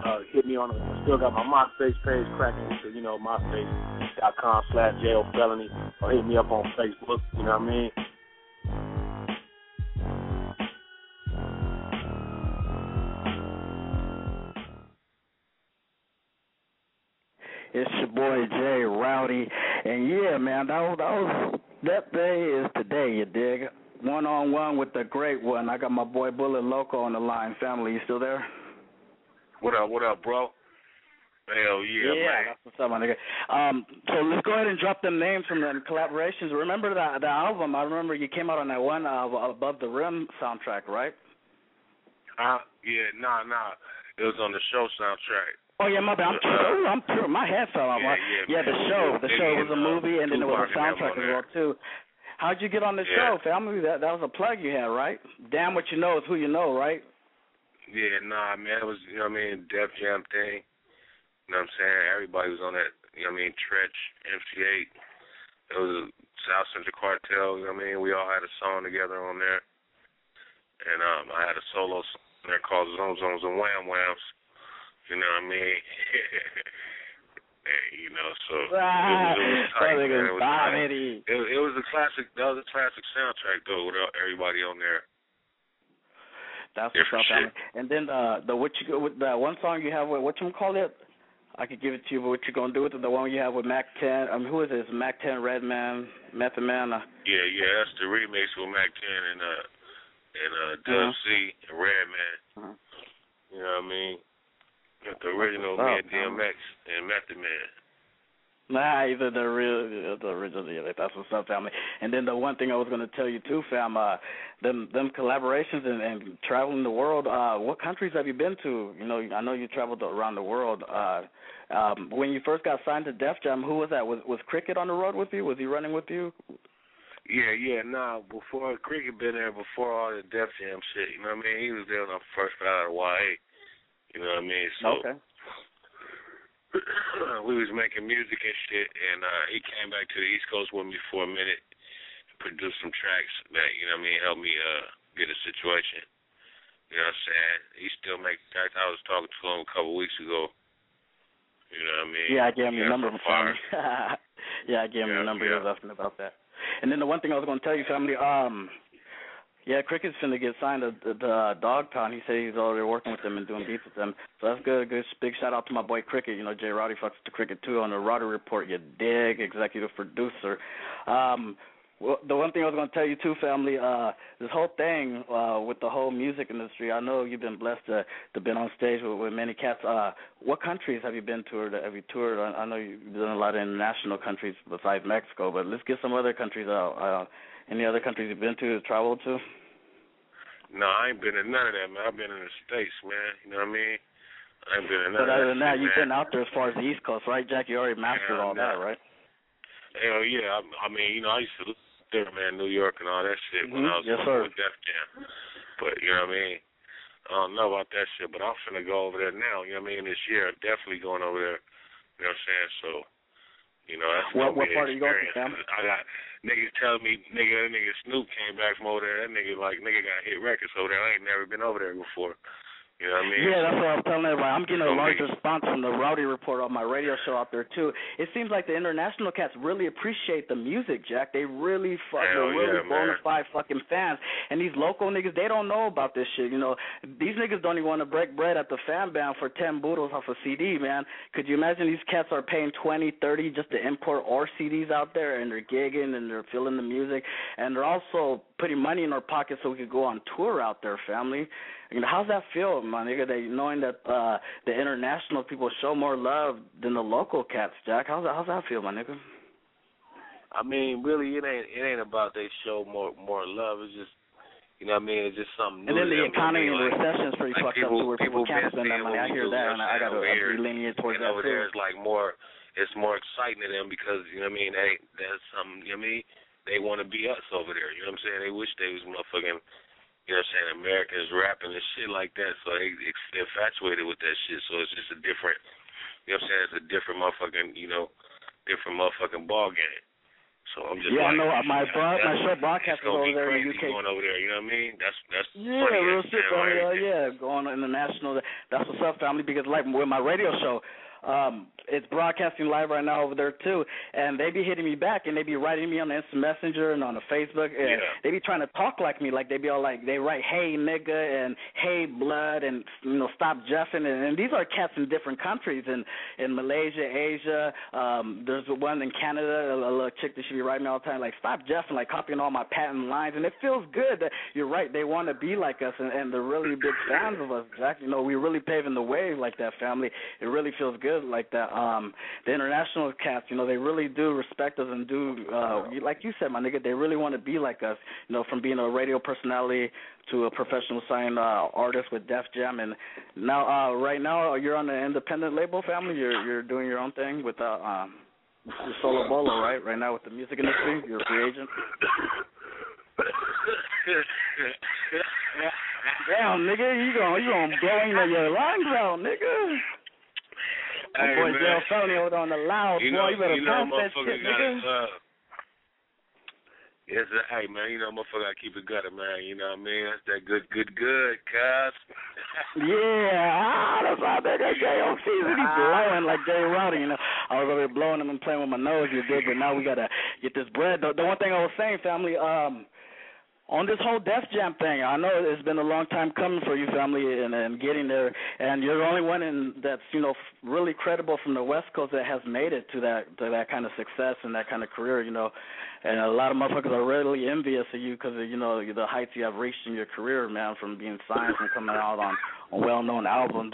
uh, hit me on. I still got my MySpace page cracking. So you know, MySpace.com slash jail felony, or hit me up on Facebook. You know what I mean? It's your boy Jay Rowdy, and yeah, man, that was that day is today. You dig? One on one with the great one. I got my boy Bullet Loco on the line. Family, you still there? What up? What up, bro? Hell yeah, man. that's what's up, my nigga. Um, so let's go ahead and drop them names from them collaborations. Remember the the album? I remember you came out on that one uh, Above the Rim soundtrack, right? Uh, yeah, nah, nah. It was on the show soundtrack. Oh yeah, my bad. I'm true. I'm true. My head fell off. Yeah, yeah, the show. The show was a uh, movie, and then there was a Tupac and them soundtrack as well too. How'd you get on the Yeah. show, family? That that was a plug you had, right? Damn what you know is who you know, right? Yeah, nah, man. It was, you know what I mean, Def Jam thing. You know what I'm saying? Everybody was on that, you know what I mean, Treach, MC8. It was a South Central Cartel, you know what I mean? We all had a song together on there. And um I had a solo song there called Zone Zones and Wham Whams. You know what I mean? and, you know, so it was, it was tight, man. It was, tight. comedy. it, it was a classic. That was a classic soundtrack though, with everybody on there. That's what's up. And then uh, the what you go with the one song you have with what you call it? I could give it to you, but what you gonna do with it? The one you have with Mack 10. Mean, who is this? Mack 10, Redman, Method Man. Uh, Yeah, yeah, that's the remix with Mack 10 and uh and uh Dub Uh-huh. C and Redman. Uh-huh. You know what I mean? Got the original and DMX and Method Man. Nah, either the real, the original. Yeah, that's what's up, family. And then the one thing I was gonna tell you too, fam, uh, them them collaborations and, and traveling the world. Uh, what countries have you been to? You know, I know you traveled around the world. Uh, um, when you first got signed to Def Jam, who was that? Was was Cricket on the road with you? Was he running with you? Yeah, yeah, nah, before Cricket been there before all the Def Jam shit, you know what I mean? He was there when I first got out of YA. You know what I mean? So Okay. we was making music and shit and uh he came back to the East Coast with me for a minute, and produced some tracks that, you know what I mean, helped me uh get a situation. You know what I'm saying? He still make tracks. I was talking to him a couple weeks ago. You know what I mean? Yeah, I gave him got number from yeah, I gave him Yeah, the number. yeah. He was asking about that. And then the one thing I was going to tell you, family, um, yeah, Cricket's finna get signed to the, the uh, Dogg Pound. He said he's already working with them and doing beats with them. So that's good. Good big shout out to my boy Cricket. You know, Jay Rowdy fucks to Cricket too on the Rowdy Report. You dig, executive producer. Um, well, the one thing I was going to tell you too, family, uh, this whole thing uh, with the whole music industry. I know you've been blessed to to been on stage with, with many cats. Uh, what countries have you been to or have you toured? I, I know you've done a lot of international countries besides Mexico, but let's get some other countries out. Uh, any other countries you've been to, traveled to? No, I ain't been in none of that, man. I've been in the States, man. You know what I mean? I ain't been in none But other than that, you've man. been out there as far as the East Coast, right, Jack? You already mastered Yeah, all that, right? Hell yeah. I, I mean, you know, I used to live there, man, New York and all that shit when Mhm. I was Yes, sir. with Def Jam. But you know what I mean? I don't know about that shit, but I'm finna go over there now, you know what I mean, this year. Definitely going over there. You know what I'm saying? So, you know, that's What- what part an are you going to, experience. I got niggas telling me, nigga, that nigga Snoop came back from over there. That nigga like nigga got hit records over there. I ain't never been over there before. You know what I mean? Yeah, that's what I was telling everybody. I'm getting a So large response from the Rowdy Report on my radio show out there too. It seems like the international cats really appreciate the music, Jack. They really fucking Hell really yeah, bona fide fucking fans. And these local niggas, they don't know about this shit. You know, these niggas don't even want to break bread at the fan band for ten boodles off a CD, man. Could you imagine these cats are paying twenty, thirty just to import our CDs out there, and they're gigging and they're feeling the music, and they're also putting money in our pockets so we could go on tour out there, family. You know, how's that feel, my nigga? That knowing that uh the international people show more love than the local cats, Jack. How's that? How's that feel, my nigga? I mean, really, it ain't it ain't about they show more more love. It's just, you know what I mean? It's just something new. And then the economy and mean? recession's pretty like fucked up people, too, where people can't spend that money. I hear that, and I, I what I'm got to be delineate towards and that over too. there is like more, it's more exciting to them because you know what I mean. Hey, that's something. You know what I mean? They want to be us over there. You know what I'm saying? They wish they was motherfucking. You know what I'm saying? Americans rapping and shit like that. So they ex- infatuated with that shit. So it's just a different. You know what I'm saying? It's a different motherfucking. You know, different motherfucking ball game. So I'm just Yeah, I know. My broad, my show broadcast gonna over there in the UK. going over there. You know what I mean? That's that's Yeah, funny. real shit, family. right? Uh, yeah, going international. That's what's up, family. Because like with my radio show, um, it's broadcasting live right now over there too, and they be hitting me back, and they be writing me on the Instant Messenger and on the Facebook, and Yeah. they be trying to talk like me, like they be all like they write "Hey nigga" and "Hey blood" and you know "Stop jeffing," and, and these are cats in different countries, in in Malaysia, Asia. Um, there's one in Canada, a, a little chick that she be writing me all the time, like "Stop jeffing," like copying all my patent lines, and it feels good that you're right. They want to be like us, and, and they're really big fans of us, Jack. You know, we're really paving the way like that, family. It really feels good like that. Um, the international cats, you know, they really do respect us and do, uh, like you said, my nigga, they really want to be like us. You know, from being a radio personality to a professional signed uh, artist with Def Jam, and now, uh, right now, you're on an independent label, family. You're you're doing your own thing with uh, um, your solo bolo, right? Right now with the music industry, you're a free agent. Damn, nigga, you gonna you gonna blow your lungs out, nigga. Hey, boy man. Felony over there on the loud, you boy. know, you better you know, that shit, gotta, uh, Yes, hey man, you know, motherfucker gotta keep it gutter, man. You know what I mean? That's that good, good, good, cuz. Yeah, ah, that's how that guy JOC is. He blowing like Jay Rowdy, you know. I was over here blowing him and playing with my nose, you dig, but now we gotta get this bread. The, the one thing I was saying, family, um, on this whole Def Jam thing, I know it's been a long time coming for you, family, and, and getting there. And you're the only one in, that's you know really credible from the West Coast that has made it to that to that kind of success and that kind of career, you know. And a lot of motherfuckers are really envious of you because you know the heights you have reached in your career, man, from being signed and coming out on, on well-known albums.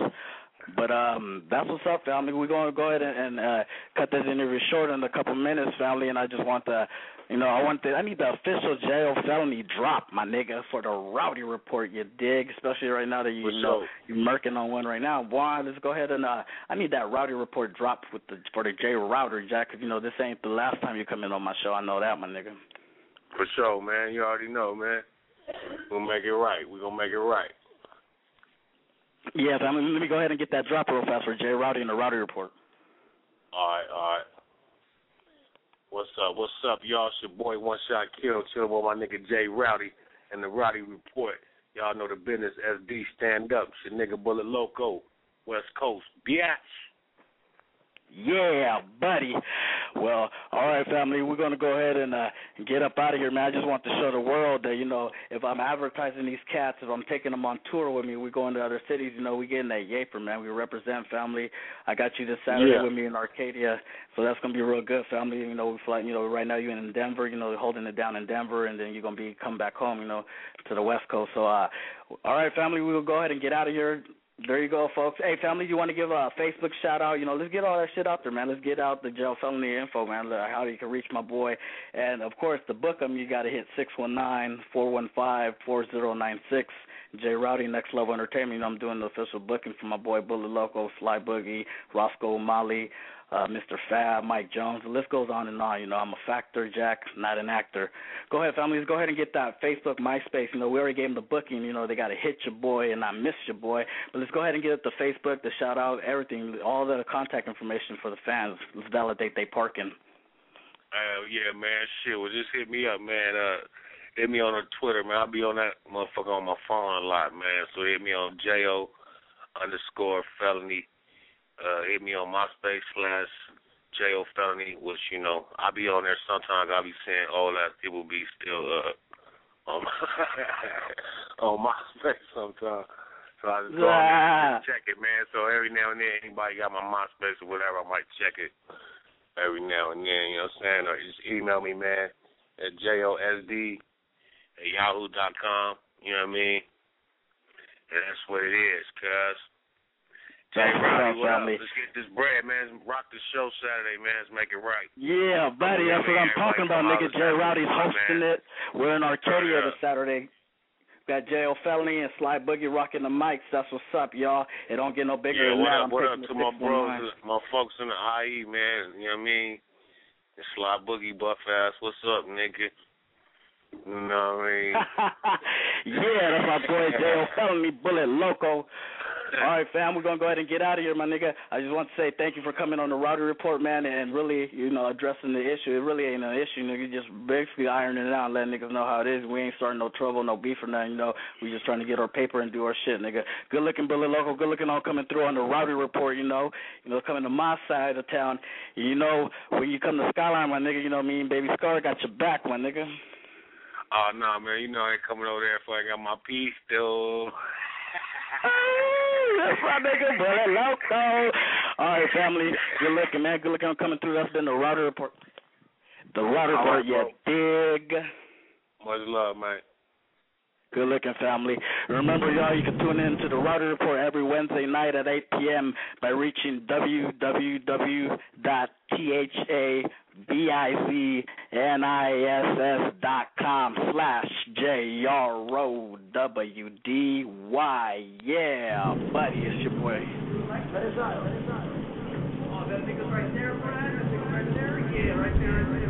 But um, that's what's up, family. We're to go ahead and, and uh, cut this interview short in a couple minutes, family. And I just want to, you know, I want the, I need the official Jayo Felony drop, my nigga, for the Rowdy report. You dig? Especially right now that you, you know you're murking on one right now. Boy, let's go ahead and uh, I need that Rowdy report drop with the for the J Rowdy, Jack. 'cause, you know this ain't the last time you come in on my show. I know that, my nigga. For sure, man. You already know, man. We'll make it right. We're gonna make it right. Yeah. Let me go ahead and get that drop real fast for Jay Rowdy and the Rowdy Report. All right, all right. What's up? What's up, y'all? It's your boy One Shot Kill, chilling with my nigga Jay Rowdy and the Rowdy Report. Y'all know the business. SD stand up. It's your nigga Bullet Loco, West Coast, biatch. Yeah, buddy. Well, all right, family. We're gonna go ahead and uh, get up out of here, man. I just want to show the world that you know, if I'm advertising these cats, if I'm taking them on tour with me, we're going to other cities. You know, we getting that yaper, man. We represent family. I got you this Saturday Yeah. with me in Arcadia, so that's gonna be real good, family. You know, we're fly. You know, right now you're in Denver. You know, holding it down in Denver, and then you're gonna be come back home. You know, to the West Coast. So, uh, all right, family. We will go ahead and get out of here. There you go, folks. Hey, family, you want to give a Facebook shout out? You know, let's get all that shit out there, man. Let's get out the Jayo Felony info, man. How you can reach my boy, and of course, to book him, you got to hit six one nine four one five four zero nine six. J Rowdy, Next Level Entertainment. You know, I'm doing the official booking for my boy Bullet Loco, Sly Boogie, Roscoe Molly, uh, Mr. Fab, Mike Jones. The list goes on and on. You know, I'm a factor, Jack, not an actor. Go ahead, families. Go ahead and get that Facebook, MySpace. You know, we already gave them the booking. You know, they got to hit your boy and not miss your boy. But let's go ahead and get it the Facebook, the shout out, everything, all the contact information for the fans. Let's validate they parking. Uh, yeah, man. Shit, well, just hit me up, man. Uh, hit me on Twitter, man. I'll be on that motherfucker on my phone a lot, man. So hit me on Jayo underscore felony. Uh, hit me on MySpace slash Jayo felony, which you know I'll be on there sometimes. I'll be saying all that. It will be still uh on on MySpace sometimes. So I just go on and check it, man. So every now and then, anybody got my MySpace or whatever, I might check it every now and then. You know what I'm saying? Or just email me, man, at josd at yahoo dot com. You know what I mean? And that's what it is, cuz. Jay That's what's Rowdy, up, what family. Let's get this bread, man. Rock the show Saturday, man. Let's make it right. Yeah, buddy, that's what I'm talking about, nigga. Jay Rowdy's hosting it. We're in Arcadia this Saturday. Got Jayo Felony and Sly Boogie rocking the mics. That's what's up, y'all. It don't get no bigger Yeah, than what that. up, I'm what up to my bros, my folks in the IE, man. You know what I mean? And Sly Boogie Buff ass. What's up, nigga? You know what I mean? yeah, that's my boy Jayo Felony, Bullet Loco. All right, fam, we're gonna go ahead and get out of here, my nigga. I just want to say thank you for coming on the Rowdy Report, man, and really, you know, addressing the issue. It really ain't an issue, nigga. Just basically ironing it out, and letting niggas know how it is. We ain't starting no trouble, no beef or nothing. You know, we just trying to get our paper and do our shit, nigga. Good looking, Bullet Loco. Good looking, all coming through on the Rowdy Report. You know, you know, coming to my side of town. You know, when you come to Skyline, my nigga, you know, me and Baby Scar got your back, my nigga. Oh, no, man. You know I ain't coming over there if I got my piece still. That's my nigga, Bullet Loco. All right, family. Good looking, man. Good looking. I'm coming through. That's been the Rowdy Report. The All Report, right, you dig? Much love, man. Good looking family. Remember, y'all, you can tune in to the Rowdy Report every Wednesday night at 8 p.m. by reaching www.thabizniss.com slash J-R-O-W-D-Y. Yeah, buddy, it's your boy. Let us out, let. Oh, that right there, Brad? That right there? Yeah, right there, right there.